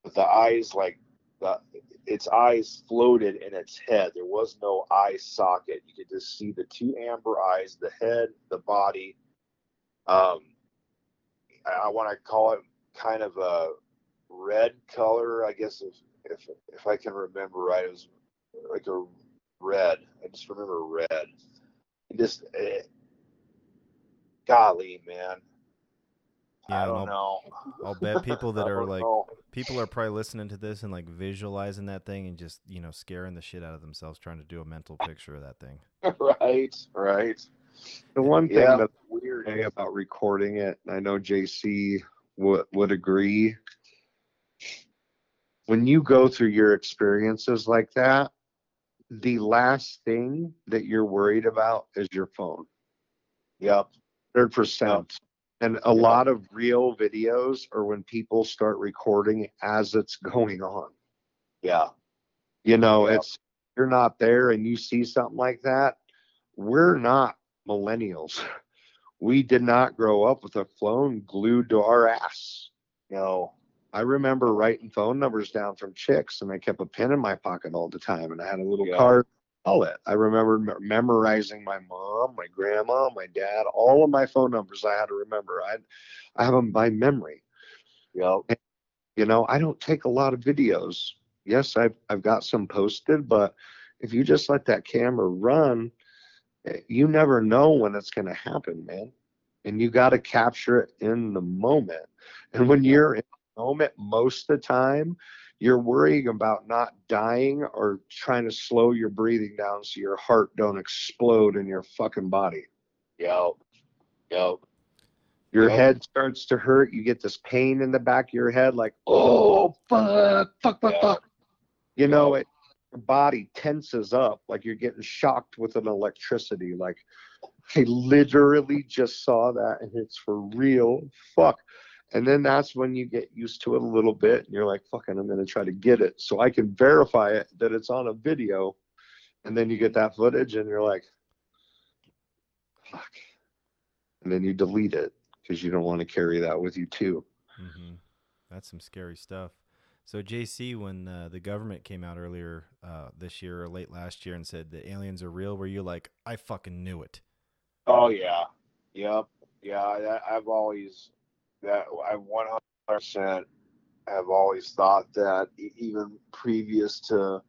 but the eyes like the its eyes floated in its head. There was no eye socket. You could just see the two amber eyes, the head, the body. Um, I, I want to call it kind of a red color, I guess if if if I can remember right, it was like a red. I just remember red. It just, eh, golly, man. Yeah, I don't and know. I'll bet people that are like know. people are probably listening to this and like visualizing that thing and just you know scaring the shit out of themselves trying to do a mental picture of that thing. right, right. The one thing Yeah. that's weird about recording it, and I know JC would would agree. When you go through your experiences like that, the last thing that you're worried about is your phone. Yep. Hundred percent. And a lot of real videos are when people start recording as it's going on. Yeah. You know, Yeah. it's you're not there and you see something like that. We're not millennials. We did not grow up with a phone glued to our ass. No. I remember writing phone numbers down from chicks and I kept a pen in my pocket all the time and I had a little Yeah. card. All it. I remember memorizing my mom, my grandma, my dad, all of my phone numbers I had to remember. I I have them by memory. Yep. You know, I don't take a lot of videos. Yes, I've I've got some posted, but if you just let that camera run, eh, you never know when it's going to happen, man. And you got to capture it in the moment. And when you're in moment, most of the time, you're worrying about not dying or trying to slow your breathing down so your heart don't explode in your fucking body. Yep. Yep. Your Yep. head starts to hurt. You get this pain in the back of your head, like, oh, oh fuck, fuck, fuck, Yeah. fuck. You know, it, your body tenses up like you're getting shocked with an electricity. Like, I literally just saw that and it's for real. Fuck. And then that's when you get used to it a little bit and you're like, fucking, I'm going to try to get it so I can verify it that it's on a video. And then you get that footage and you're like, fuck. And then you delete it because you don't want to carry that with you too. hmm That's some scary stuff. So JC, when uh, the government came out earlier uh, this year or late last year and said that aliens are real, were you like, I fucking knew it? Oh yeah. Yep. Yeah. That, I've always that I 100 percent have always thought that even previous to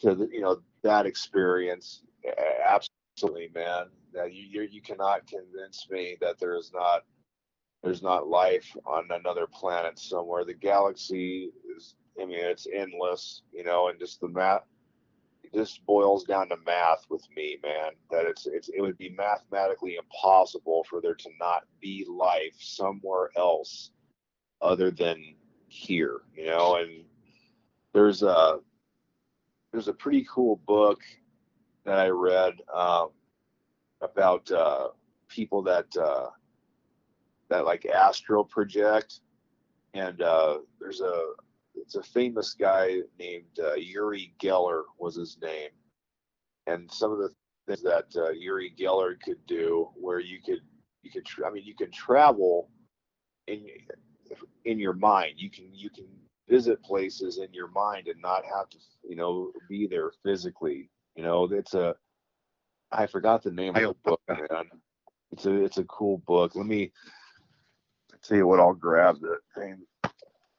to the, you know that experience. Absolutely, man. That you you you cannot convince me that there is not there's not life on another planet somewhere. The galaxy is, I mean, it's endless, you know, and just the math, just boils down to math with me, man. That it's, it's, it would be mathematically impossible for there to not be life somewhere else other than here, you know, and there's a, there's a pretty cool book that I read, um, about, uh, people that, uh, that like astral project and uh there's a it's a famous guy named uh, Yuri Geller was his name. And some of the things that uh, Yuri Geller could do where you could you could tra- I mean you can travel in in your mind. You can you can visit places in your mind and not have to you know be there physically. You know it's a I forgot the name of the book man. It's a it's a cool book. Let me tell you what, I'll grab the name,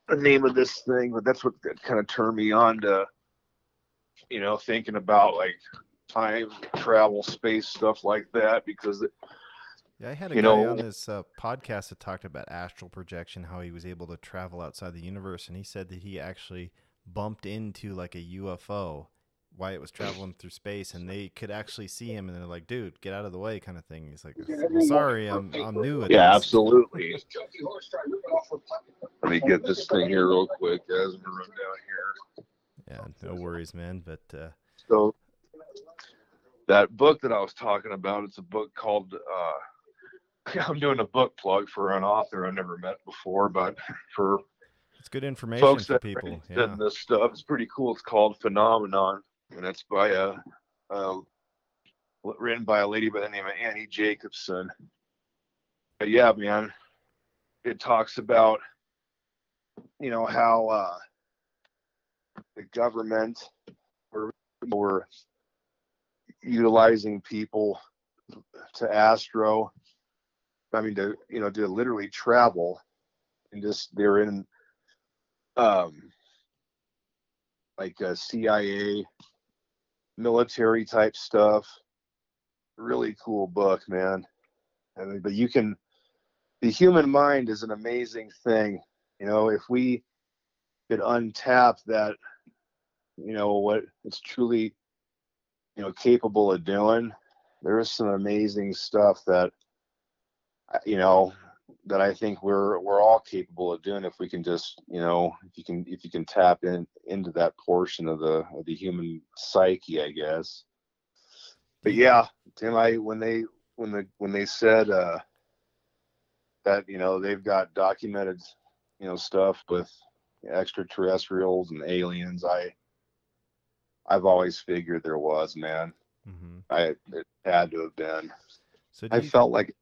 the name of this thing, but that's what kind of turned me on to, you know, thinking about like time travel, space stuff like that, because it, Yeah, I had a guy know- on this uh, podcast that talked about astral projection, how he was able to travel outside the universe, and he said that he actually bumped into like a UFO while it was traveling through space, and they could actually see him, and they're like, "Dude, get out of the way," kind of thing. He's like, well, "Sorry, I'm I'm new at yeah, this." absolutely. Let me get this thing here real quick as we run down here. Yeah, no worries, man. But uh, So that book that I was talking about, it's a book called uh I'm doing a book plug for an author I never met before, but for It's good information folks for that people. Yeah. this stuff. It's pretty cool. It's called Phenomenon, and that's by a, a written by a lady by the name of Annie Jacobson. But yeah, man, it talks about you know how uh, the government were were utilizing people to astro. I mean, to you know, to literally travel and just they're in um like a CIA military type stuff. Really cool book, man. I mean, but you can the human mind is an amazing thing. You know, if we could untap that, you know, what it's truly, you know, capable of doing, there is some amazing stuff that you know that I think we're we're all capable of doing if we can just you know if you can if you can tap in into that portion of the of the human psyche I guess. But yeah, Tim, I when they when the when they said uh, that you know they've got documented you know stuff with extraterrestrials and aliens, I I've always figured there was man. hmm I it had to have been. So I felt like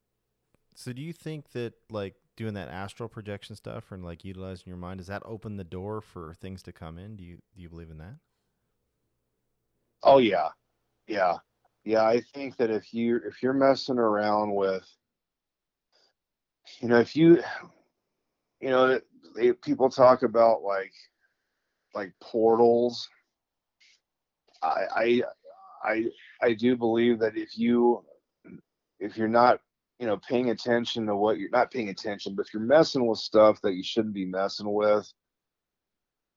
so do you think that like doing that astral projection stuff and like utilizing your mind does that open the door for things to come in? Do you do you believe in that? Oh yeah, yeah, yeah. I think that if you if you're messing around with, you know, if you, you know, they, people talk about like like portals. I I I I do believe that if you if you're not you know paying attention to what you're not paying attention, but if you're messing with stuff that you shouldn't be messing with,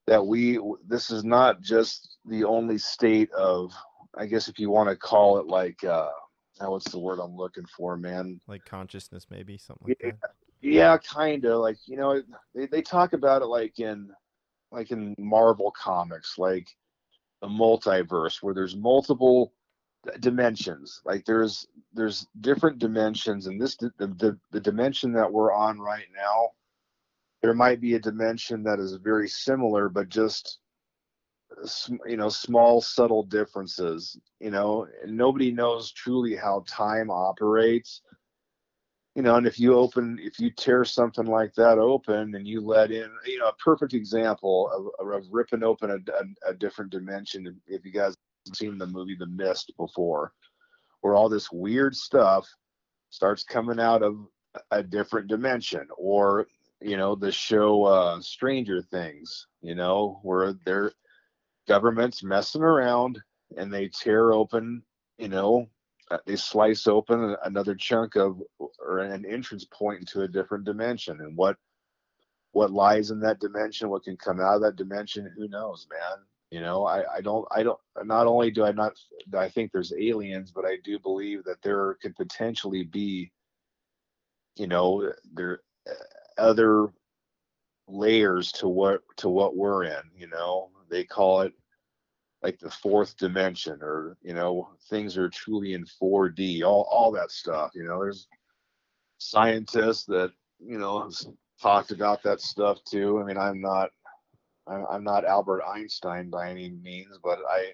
that we this is not just the only state of I guess if you want to call it like uh now what's the word I'm looking for, man? Like consciousness, maybe something like Yeah. that. Yeah, kind of like you know they they talk about it like in like in Marvel comics, like a multiverse where there's multiple dimensions. Like there's there's different dimensions, and this the the, the dimension that we're on right now, there might be a dimension that is very similar, but just you know small subtle differences. You know, nobody knows truly how time operates you know, and if you open, if you tear something like that open and you let in, you know, a perfect example of, of ripping open a, a, a different dimension. If you guys seen the movie The Mist before, where all this weird stuff starts coming out of a different dimension, or you know, the show uh, Stranger Things, you know, where their government's messing around and they tear open, you know, uh, they slice open another chunk of or an entrance point into a different dimension. And what what lies in that dimension what can come out of that dimension who knows man you know i i don't i don't not only do i not i think there's aliens but i do believe that there could potentially be you know there other layers to what to what we're in you know? They call it like the fourth dimension or you know things are truly in 4d all all that stuff you know? There's scientists that you know talked about that stuff too. I mean i'm not i'm not albert einstein by any means but i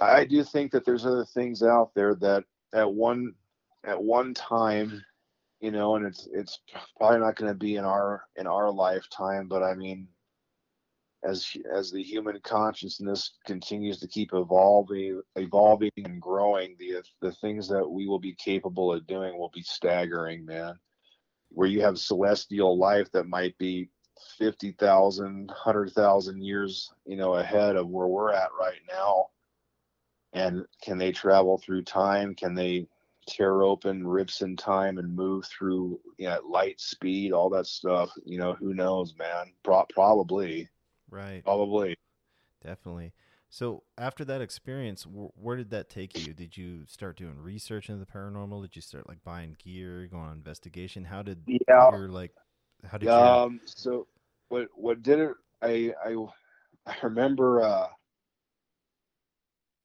i do think that there's other things out there that at one at one time you know and it's it's probably not going to be in our in our lifetime but i mean as as the human consciousness continues to keep evolving evolving and growing the the things that we will be capable of doing will be staggering man. Where you have celestial life that might be 50,000 100,000 years you know ahead of where we're at right now and can they travel through time can they tear open rips in time and move through you know, at light speed all that stuff you know who knows man Pro- probably Right. probably Definitely. So after that experience, wh- where did that take you? Did you start doing research into the paranormal? Did you start like buying gear, going on investigation? How did Yeah. your like? How did you? Um. So what what did it? I I I remember. Uh,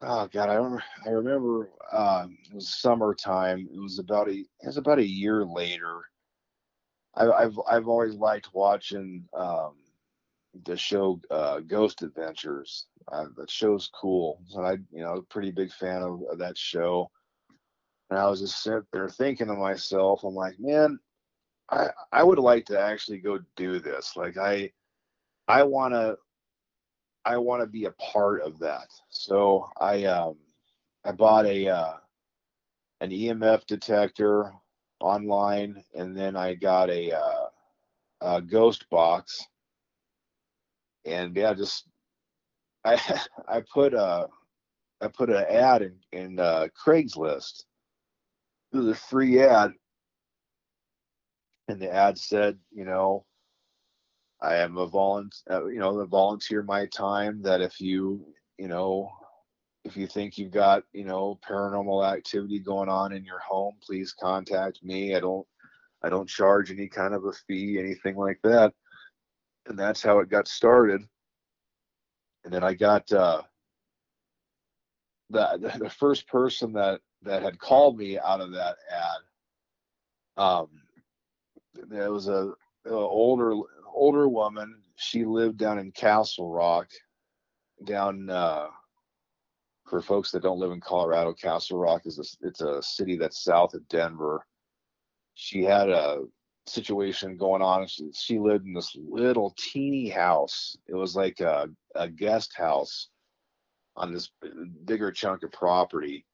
oh God, I remember. I remember. Um, it was summertime. It was about a. It was about a year later. I, I've I've always liked watching um, the show uh, Ghost Adventures. Uh, that show's cool. So I, you know, pretty big fan of, of that show. And I was just sitting there thinking to myself, I'm like, man, I I would like to actually go do this. Like I I want to I want to be a part of that. So I um I bought a uh, an EMF detector online, and then I got a, uh, a ghost box, and yeah, just I I put a I put an ad in in uh, Craigslist. It was a free ad, and the ad said, you know, I am a volunteer, uh, you know, the volunteer my time that if you, you know, if you think you've got you know paranormal activity going on in your home please contact me. I don't i don't charge any kind of a fee anything like that. And that's how it got started. And then i got uh the the first person that that had called me out of that ad um there was a, a older older woman she lived down in castle rock down uh for folks that don't live in Colorado, Castle Rock is a, it's a city that's south of Denver. She had a situation going on. She, she lived in this little teeny house. It was like a, a guest house on this bigger chunk of property.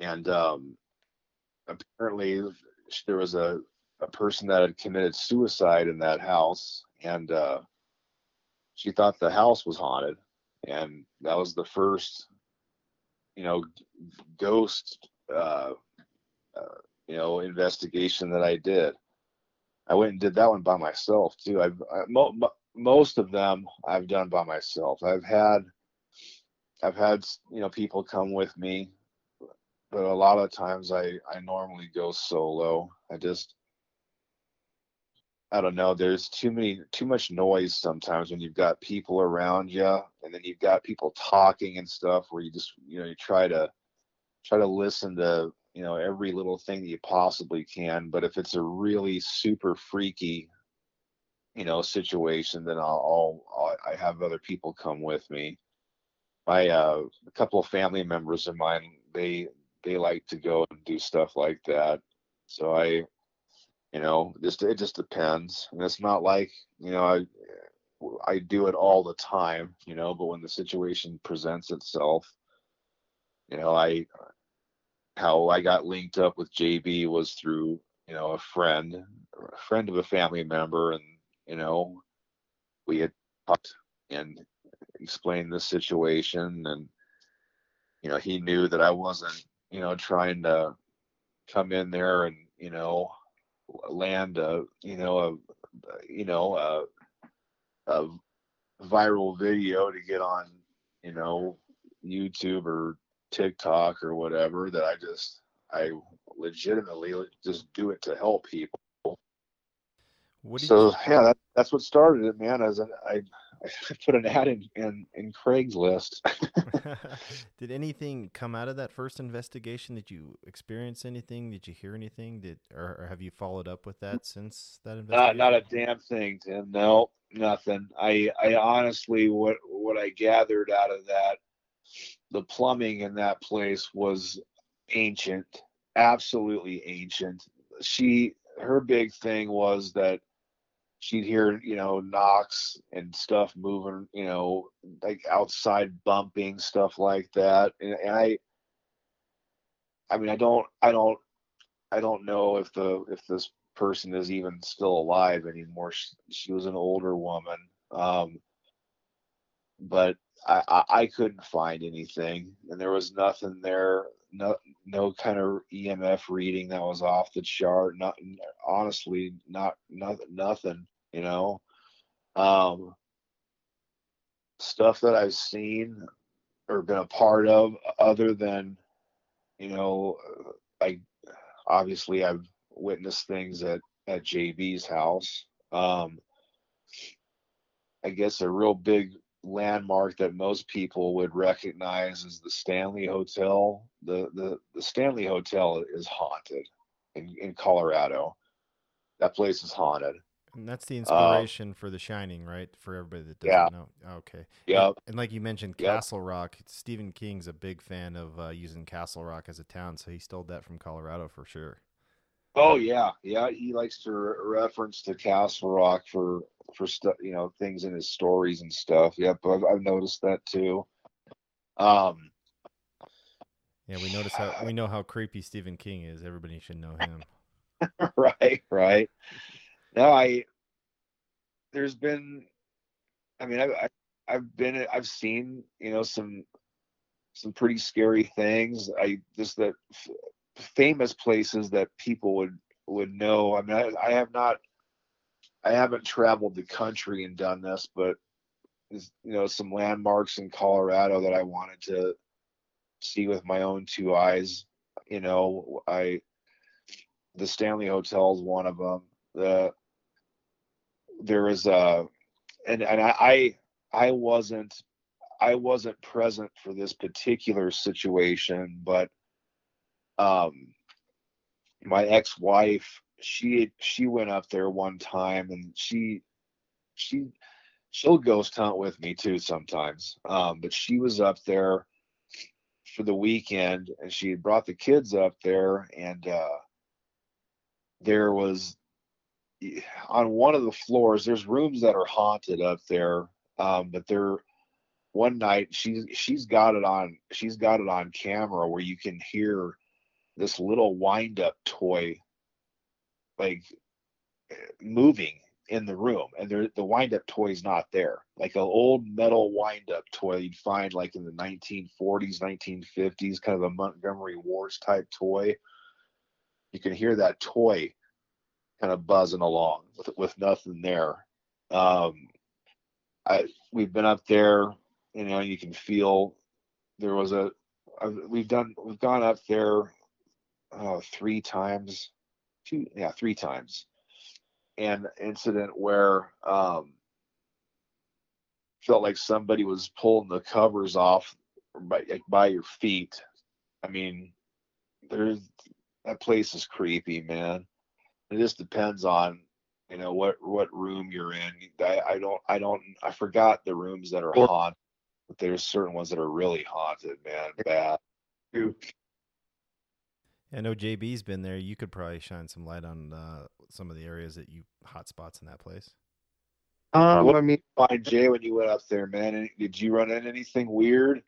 And um, apparently, there was a, a person that had committed suicide in that house. And uh, she thought the house was haunted. And that was the first you know ghost uh, uh, you know investigation that I did. I went and did that one by myself too. I've I, mo- most of them I've done by myself. I've had I've had you know people come with me, but a lot of times I I normally go solo. I just I don't know. There's too many, too much noise sometimes when you've got people around you, and then you've got people talking and stuff. Where you just, you know, you try to try to listen to, you know, every little thing that you possibly can. But if it's a really super freaky, you know, situation, then I'll, I'll I have other people come with me. My uh, a couple of family members of mine, they they like to go and do stuff like that. So I you know just it just depends. And it's not like you know i i do it all the time you know but when the situation presents itself you know i how i got linked up with jb was through you know a friend a friend of a family member. And you know we had talked and explained the situation. And you know he knew that i wasn't you know trying to come in there and you know land a you know a you know a, a viral video to get on you know YouTube or TikTok or whatever that I just I legitimately just do it to help people. so you... yeah, that, that's what started it, man. As I I put an ad in in, in Craigslist. Did anything come out of that first investigation? Did you experience anything? Did you hear anything? Did or, or have you followed up with that since that investigation? Not, not a damn thing, Tim. No, nothing. I I honestly what what I gathered out of that, the plumbing in that place was ancient, absolutely ancient. She her big thing was that she'd hear you know knocks and stuff moving you know like outside bumping stuff like that. And, and i i mean i don't i don't i don't know if the if this person is even still alive anymore. She, she was an older woman um but I, I i couldn't find anything. And there was nothing there no no kind of emf reading that was off the chart not honestly not nothing nothing you know? Um, stuff that i've seen or been a part of other than you know i obviously i've witnessed things at at jb's house. Um, i guess a real big landmark that most people would recognize is the stanley hotel. The the, the stanley hotel is haunted in, in colorado. That place is haunted. And that's the inspiration for The Shining, right? For everybody that doesn't Yeah. know. Okay. Yep. And like you mentioned, Yep. Castle Rock. Stephen King's a big fan of uh, using Castle Rock as a town, so he stole that from Colorado for sure. Oh yeah, yeah. He likes to re- reference to Castle Rock for for stuff, you know, things in his stories and stuff. Yep, I've, I've noticed that too. Um, Yeah, we notice how we know how creepy Stephen King is. Everybody should know him. right, right. No, I. There's been, I mean, I, I I've been, I've seen, you know, some some pretty scary things. I just that f- famous places that people would would know. I mean, I, I have not, I haven't traveled the country and done this, but you know, some landmarks in Colorado that I wanted to see with my own two eyes. You know, I the Stanley Hotel is one of them. The there is a and and I I, wasn't I wasn't present for this particular situation, but um my ex-wife she she went up there one time and she she she'll ghost hunt with me too sometimes. Um but she was up there for the weekend and she had brought the kids up there and uh there was on one of the floors there's rooms that are haunted up there um but there one night she's she's got it on she's got it on camera where you can hear this little wind up toy like moving in the room and there the wind up toy's not there. Like an old metal wind up toy you'd find like in the 1940s 1950s kind of a Montgomery Wards type toy. You can hear that toy kind of buzzing along with with nothing there. Um, I we've been up there, you know, you can feel there was a we've done we've gone up there uh, three times, two yeah three times, an incident where um, felt like somebody was pulling the covers off by like by your feet. I mean, there's that place is creepy, man it just depends on you know what what room you're in I, I don't i don't i forgot the rooms that are haunted but there's certain ones that are really haunted man bad I know JB's been there. You could probably shine some light on uh, some of the areas that you hot spots in that place. Um, What- I mean, fine jay when you went up there man did you run into anything weird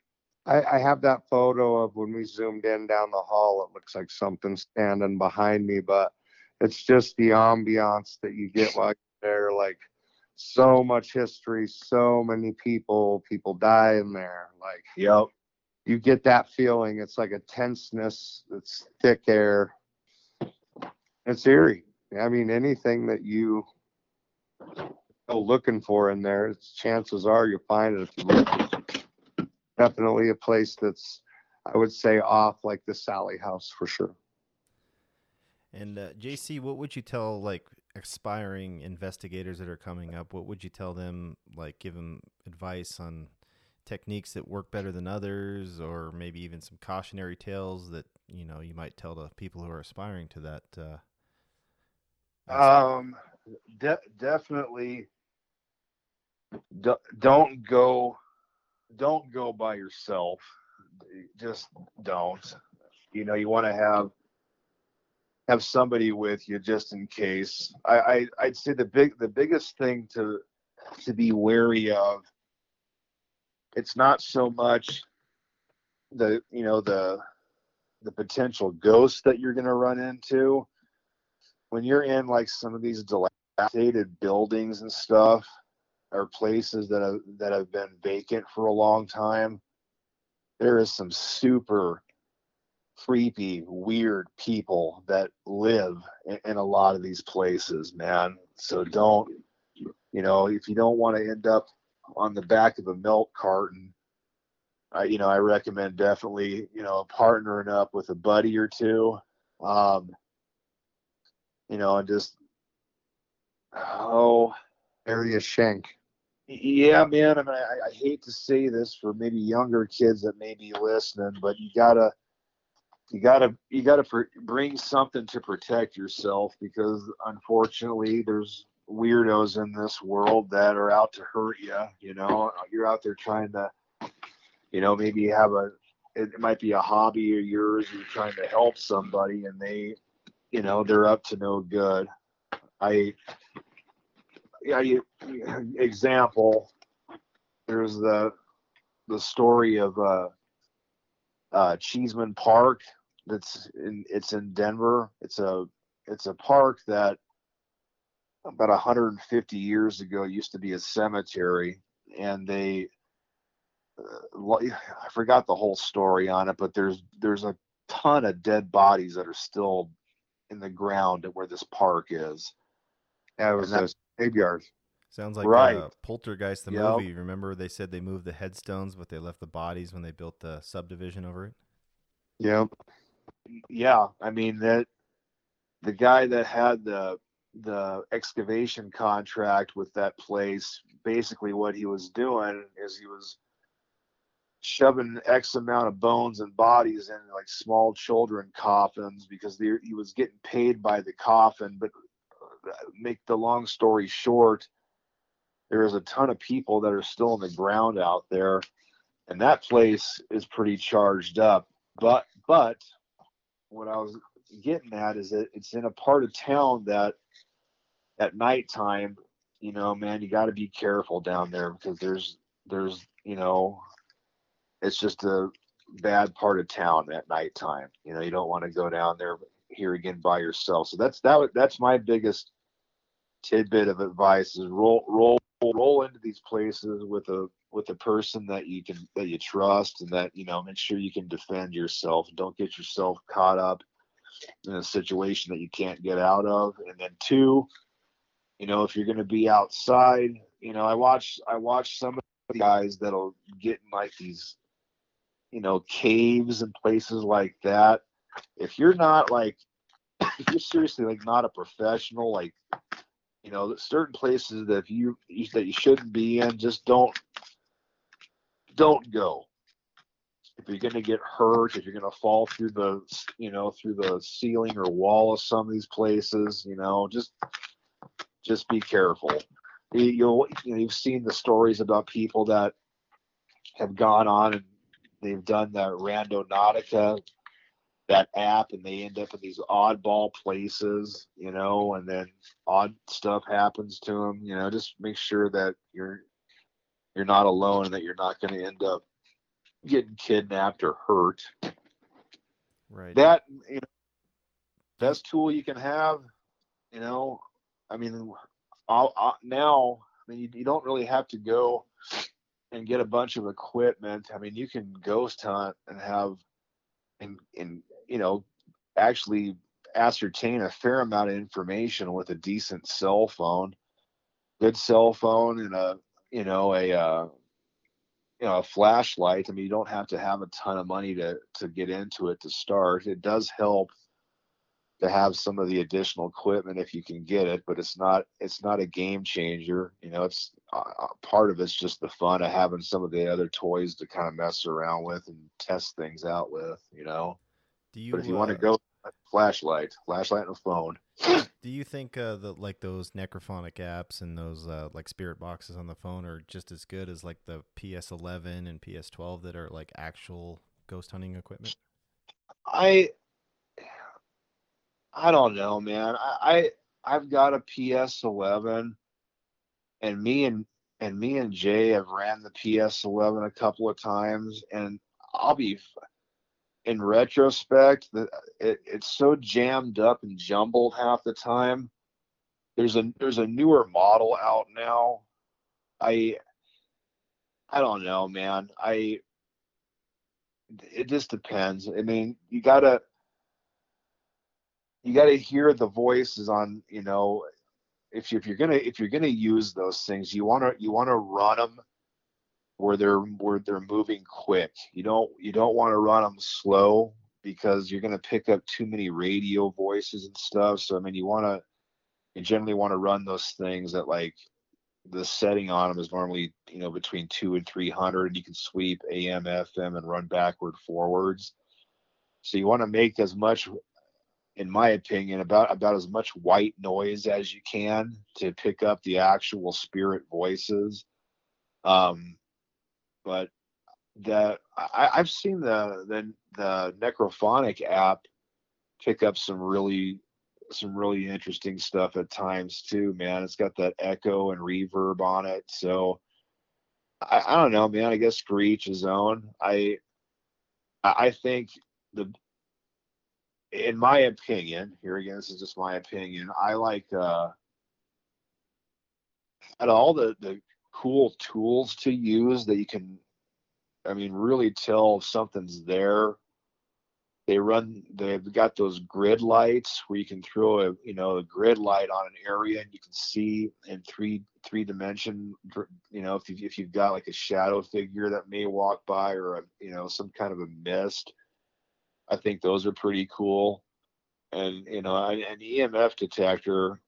I, I have that photo of when we zoomed in down the hall. It looks like something standing behind me, but it's just the ambiance that you get while you're there. Like so much history, so many people, people die in there. Like yep you get that feeling. It's like a tenseness. It's thick air. It's eerie. I mean, anything that you go looking for in there, it's, chances are you'll find it if you look. Definitely a place that's, I would say, off like the Sallie House for sure. And uh, JC, what would you tell like aspiring investigators that are coming up? What would you tell them? Like, give them advice on techniques that work better than others, or maybe even some cautionary tales that you know you might tell to people who are aspiring to that. Uh. Um, de- definitely. D- don't go, don't go by yourself. Just don't. You know, you want to have have somebody with you just in case. I, I I'd say the big the biggest thing to to be wary of. It's not so much the you know the the potential ghosts that you're going to run into when you're in like some of these dilapidated buildings and stuff or places that have that have been vacant for a long time there is some super creepy weird people that live in, in a lot of these places man so don't you know if you don't want to end up on the back of a milk carton I, you know i recommend definitely you know partnering up with a buddy or two um, you know, and just oh Area Shank. yeah, man. I mean, I, I hate to say this for maybe younger kids that may be listening, but you gotta you gotta you gotta pr- bring something to protect yourself because unfortunately there's weirdos in this world that are out to hurt you. You know, you're out there trying to, you know, maybe you have a it might be a hobby of yours. You're trying to help somebody, and they, you know, they're up to no good. I, yeah, you, example. There's the the story of uh, uh, Cheesman Park. That's in it's in Denver. It's a it's a park that about 150 years ago used to be a cemetery, and they uh, I forgot the whole story on it, but there's there's a ton of dead bodies that are still in the ground at where this park is. Yeah, it was a graveyard. Sounds like uh, Right. uh, Poltergeist the Yep. movie. Remember they said they moved the headstones, but they left the bodies when they built the subdivision over it. Yep. yeah i mean that the guy that had the the excavation contract with that place basically what he was doing is he was shoving x amount of bones and bodies in like small children coffins because they, he was getting paid by the coffin but uh, make the long story short there is a ton of people that are still in the ground out there and that place is pretty charged up but but what I was getting at is that it's in a part of town that at nighttime, you know, man, you got to be careful down there because there's there's you know, it's just a bad part of town at nighttime. You know, you don't want to go down there here again by yourself. So that's that. That's my biggest tidbit of advice is roll roll roll into these places with a with a person that you can that you trust and that you know make sure you can defend yourself. Don't get yourself caught up in a situation that you can't get out of. And then two you know if you're going to be outside you know i watch i watch some of the guys that'll get in like these you know caves and places like that. If you're not like if you're seriously like not a professional like you know certain places that if you that you shouldn't be in just don't don't go. If you're going to get hurt if you're going to fall through the you know through the ceiling or wall of some of these places you know just just be careful. You, you know, you've seen the stories about people that have gone on and they've done that randonautica that app and they end up in these oddball places you know and then odd stuff happens to them you know just make sure that you're you're not alone and that you're not going to end up getting kidnapped or hurt Right. that you know best tool you can have you know i mean I'll, I'll, now i mean you, you don't really have to go and get a bunch of equipment i mean you can ghost hunt and have and and you know actually ascertain a fair amount of information with a decent cell phone good cell phone and a you know a uh, you know a flashlight. I mean you don't have to have a ton of money to to get into it to start. It does help to have some of the additional equipment if you can get it but it's not it's not a game changer. You know it's uh, uh, part of it's just the fun of having some of the other toys to kind of mess around with and test things out with you know do you but if you want to uh, go flashlight flashlight and a phone Do you think uh, that like those necrophonic apps and those uh, like spirit boxes on the phone are just as good as like the PS11 and PS12 that are like actual ghost hunting equipment? I I don't know, man. I, I I've got a PS11, and me and and me and Jay have ran the PS11 a couple of times, and I'll be in retrospect it, it's so jammed up and jumbled half the time. There's a there's a newer model out now. I I don't know, man. I it just depends. I mean, you gotta you gotta hear the voices on, you know, if you, if you're gonna if you're gonna use those things, you wanna you wanna run them where they're where they're moving quick. You don't you don't want to run them slow because you're gonna pick up too many radio voices and stuff. So I mean, you wanna you generally want to run those things at like the setting on them is normally you know between two and three hundred. You can sweep AM, FM, and run backward forwards. So you want to make as much, in my opinion, about about as much white noise as you can to pick up the actual spirit voices. Um, but the I, I've seen the the the Necrophonic app pick up some really some really interesting stuff at times too, man. It's got that echo and reverb on it. So I, I don't know, man. I guess for each his own. I I think the in my opinion, here again, this is just my opinion. I like uh out of all the the cool tools to use that you can I mean really tell if something's there. They run they've got those grid lights where you can throw a you know a grid light on an area and you can see in three three dimension you know if, you, if you've got like a shadow figure that may walk by or a you know some kind of a mist i think those are pretty cool. And you know an, an emf detector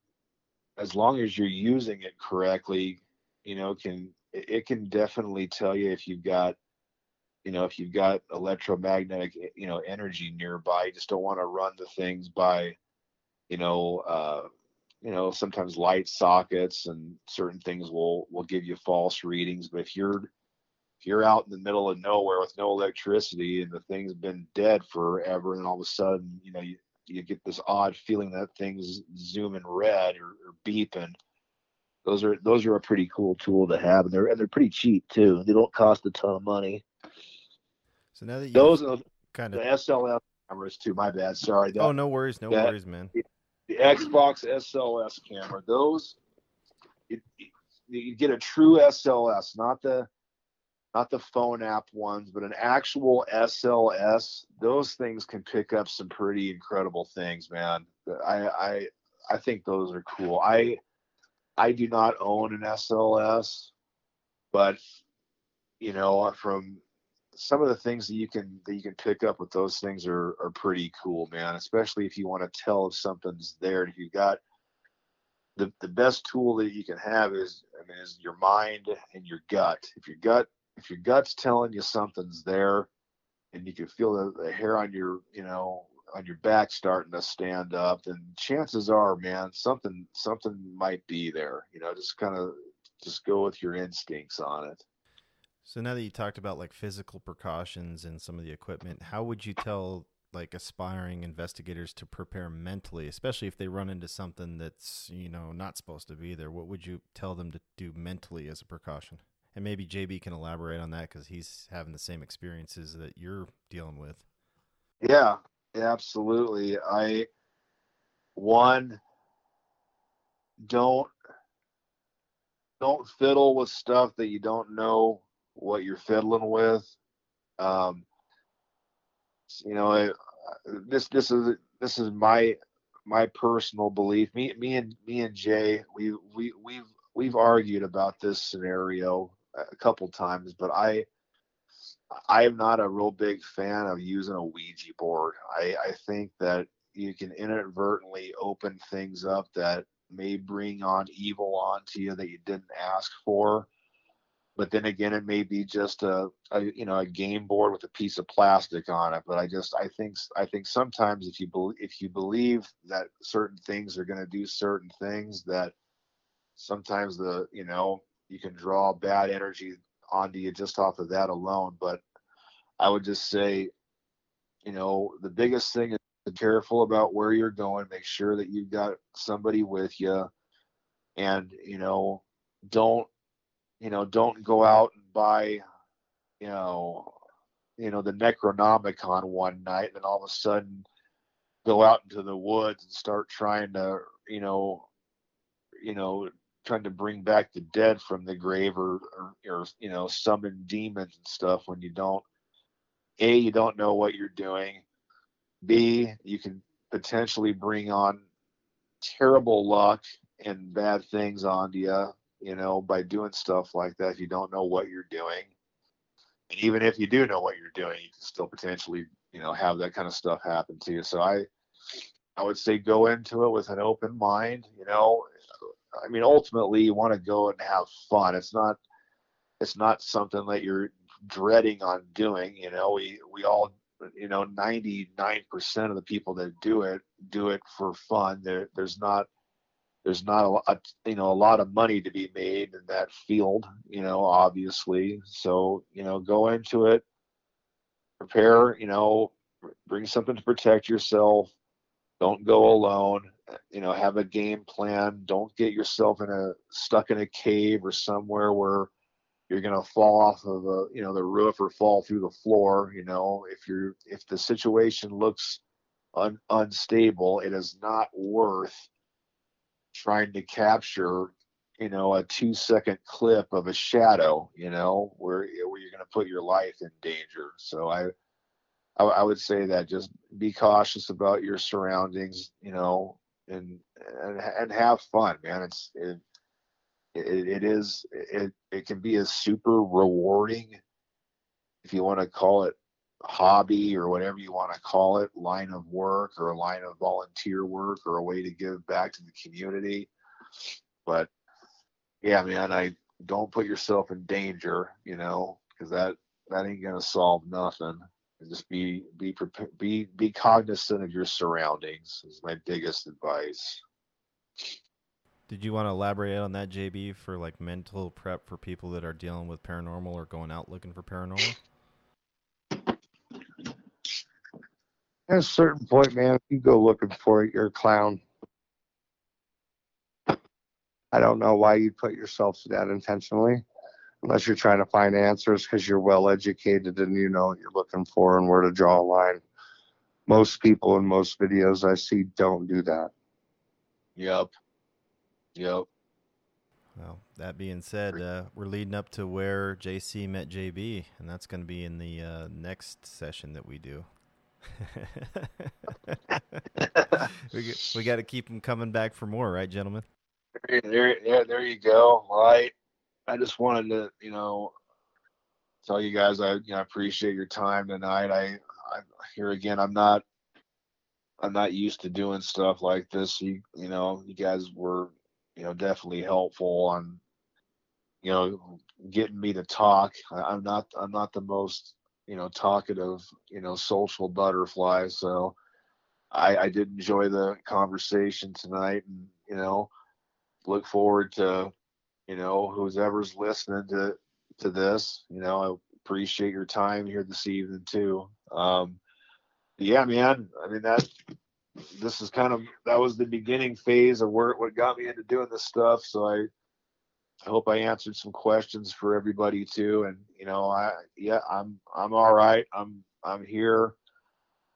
as long as you're using it correctly you know can it can definitely tell you if you've got you know, if you've got electromagnetic, you know, energy nearby, you just don't want to run the things by, you know, uh, you know, sometimes light sockets and certain things will will give you false readings. But if you're if you're out in the middle of nowhere with no electricity and the thing's been dead forever, and all of a sudden, you know, you you get this odd feeling that thing's zooming red or, or beeping. Those are those are a pretty cool tool to have, and they're and they're pretty cheap too. They don't cost a ton of money. So now that you Those are kind the of SLS cameras too. My bad. Sorry. That, oh no worries, no that- worries, man. the Xbox SLS camera. Those you, you get a true SLS, not the not the phone app ones, but an actual SLS. Those things can pick up some pretty incredible things, man. I I I think those are cool. I I do not own an SLS, but you know from some of the things that you can that you can pick up with those things are are pretty cool, man. Especially if you want to tell if something's there. If you got the the best tool that you can have is I mean is your mind and your gut. If your gut if your gut's telling you something's there, and you can feel the, the hair on your you know on your back starting to stand up, then chances are, man, something something might be there. You know, just kind of just go with your instincts on it. So now that you talked about like physical precautions and some of the equipment, how would you tell like aspiring investigators to prepare mentally, especially if they run into something that's, you know, not supposed to be there? What would you tell them to do mentally as a precaution? And maybe JB can elaborate on that cuz he's having the same experiences that you're dealing with. Yeah, absolutely. I one don't don't fiddle with stuff that you don't know what you're fiddling with. Um, you know, I, this this is this is my my personal belief. Me me and me and Jay, we we we've we've argued about this scenario a couple times, but I I am not a real big fan of using a Ouija board. I, I think that you can inadvertently open things up that may bring on evil onto you that you didn't ask for but then again it may be just a, a, you know a game board with a piece of plastic on it but i just i think i think sometimes if you believe if you believe that certain things are going to do certain things that sometimes the you know you can draw bad energy onto you just off of that alone but i would just say you know the biggest thing is to be careful about where you're going make sure that you've got somebody with you and you know don't you know, don't go out and buy, you know, you know, the Necronomicon one night, and then all of a sudden go out into the woods and start trying to, you know, you know, trying to bring back the dead from the grave or, or, or you know, summon demons and stuff when you don't. A, you don't know what you're doing. B, you can potentially bring on terrible luck and bad things onto you you know, by doing stuff like that if you don't know what you're doing. And even if you do know what you're doing, you can still potentially, you know, have that kind of stuff happen to you. So I I would say go into it with an open mind, you know. I mean, ultimately you want to go and have fun. It's not it's not something that you're dreading on doing, you know. We we all you know, 99% of the people that do it do it for fun. There, there's not there's not a you know, a lot of money to be made in that field, you know, obviously. So, you know, go into it, prepare, you know, bring something to protect yourself. Don't go alone. You know, have a game plan. Don't get yourself in a stuck in a cave or somewhere where you're going to fall off of the, you know, the roof or fall through the floor. You know, if you're if the situation looks un, unstable, it is not worth trying to capture you know a two second clip of a shadow you know where where you're going to put your life in danger so I, I i would say that just be cautious about your surroundings you know and and, and have fun man it's it, it, it is it, it can be a super rewarding if you want to call it hobby or whatever you want to call it, line of work or a line of volunteer work or a way to give back to the community. But yeah, man, I don't put yourself in danger, you know, because that that ain't gonna solve nothing. Just be be be be cognizant of your surroundings is my biggest advice. Did you want to elaborate on that, JB, for like mental prep for people that are dealing with paranormal or going out looking for paranormal? At a certain point, man, if you go looking for it, you're a clown. I don't know why you'd put yourself to that intentionally, unless you're trying to find answers because you're well educated and you know what you're looking for and where to draw a line. Most people in most videos I see don't do that. Yep. Yep. Well, that being said, uh, we're leading up to where JC met JB, and that's going to be in the uh, next session that we do. we we got to keep them coming back for more, right, gentlemen? There, there, yeah, there you go. All right. I just wanted to, you know, tell you guys I, you know, appreciate your time tonight. I, I'm here again. I'm not, I'm not used to doing stuff like this. You, you know, you guys were, you know, definitely helpful on, you know, getting me to talk. I, I'm not, I'm not the most you know talkative you know social butterfly so i i did enjoy the conversation tonight and you know look forward to you know who's ever's listening to to this you know i appreciate your time here this evening too um yeah man i mean that this is kind of that was the beginning phase of where what got me into doing this stuff so i I hope I answered some questions for everybody too. And you know, I yeah, I'm I'm all right. I'm I'm here.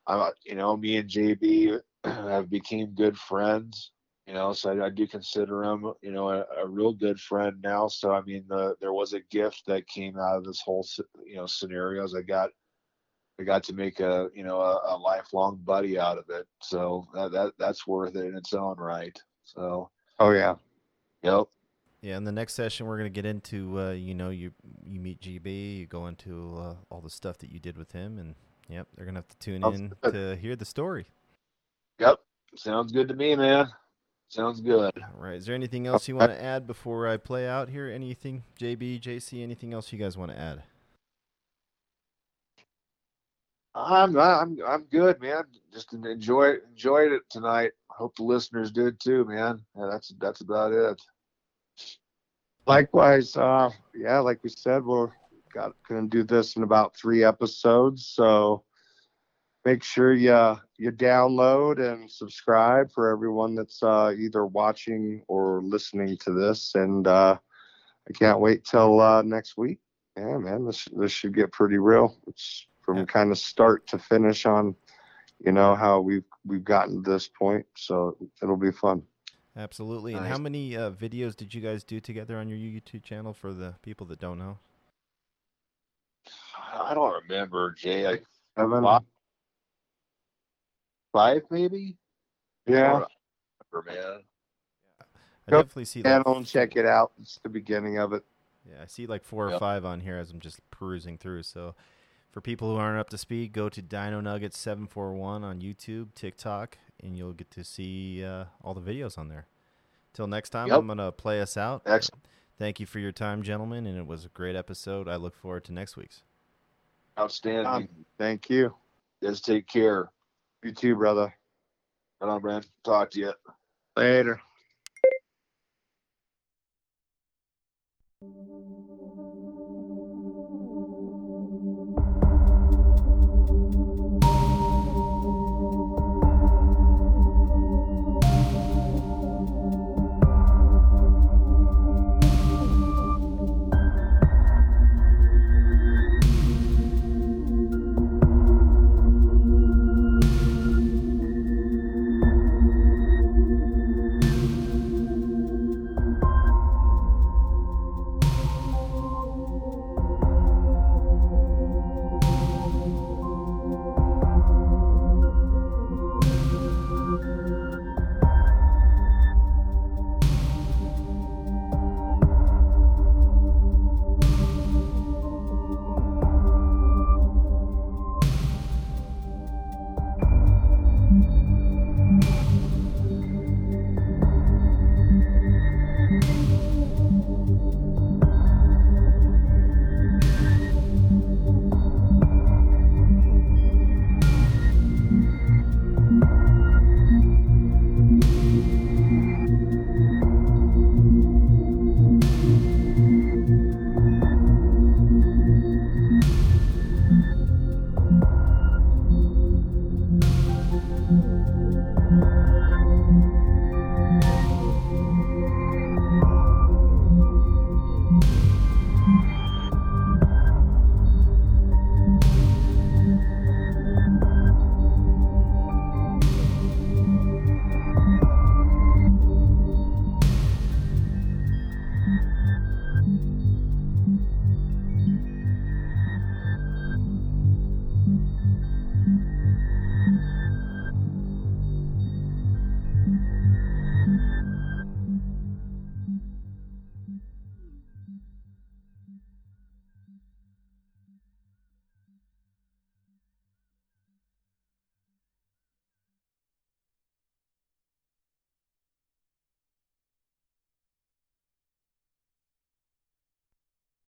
I'm you know, me and JB have became good friends. You know, so I, I do consider him, you know, a, a, real good friend now. So I mean, the, there was a gift that came out of this whole, you know, scenarios. I got, I got to make a, you know, a, a lifelong buddy out of it. So that, that that's worth it in its own right. So. Oh yeah. Yep. Yeah, in the next session, we're gonna get into uh, you know you you meet GB, you go into uh, all the stuff that you did with him, and yep, they're gonna have to tune in to hear the story. Yep, sounds good to me, man. Sounds good. All right. Is there anything else you want to add before I play out here? Anything, JB, JC? Anything else you guys want to add? I'm I'm I'm good, man. Just enjoy enjoyed it tonight. Hope the listeners did too, man. Yeah, that's that's about it. Likewise, uh, yeah, like we said, we're got gonna do this in about three episodes. So make sure you you download and subscribe for everyone that's uh, either watching or listening to this. And uh, I can't wait till uh, next week. Yeah, man, this this should get pretty real. It's from yeah. kind of start to finish on, you know, how we've we've gotten to this point. So it'll be fun. Absolutely. And how many uh, videos did you guys do together on your YouTube channel for the people that don't know? I don't remember, Jay. I, Seven. Five, five maybe? Yeah. Remember, man. Yeah. I Go definitely see that. and check it out. It's the beginning of it. Yeah, I see like four yep. or five on here as I'm just perusing through. So for people who aren't up to speed, go to Dino Nuggets 741 on YouTube, TikTok, and you'll get to see uh, all the videos on there. Till next time, yep. I'm going to play us out. Excellent. Thank you for your time, gentlemen, and it was a great episode. I look forward to next week's. Outstanding. Um, thank you. guys take care. You too, brother. Right on, man. Talk to you. Later.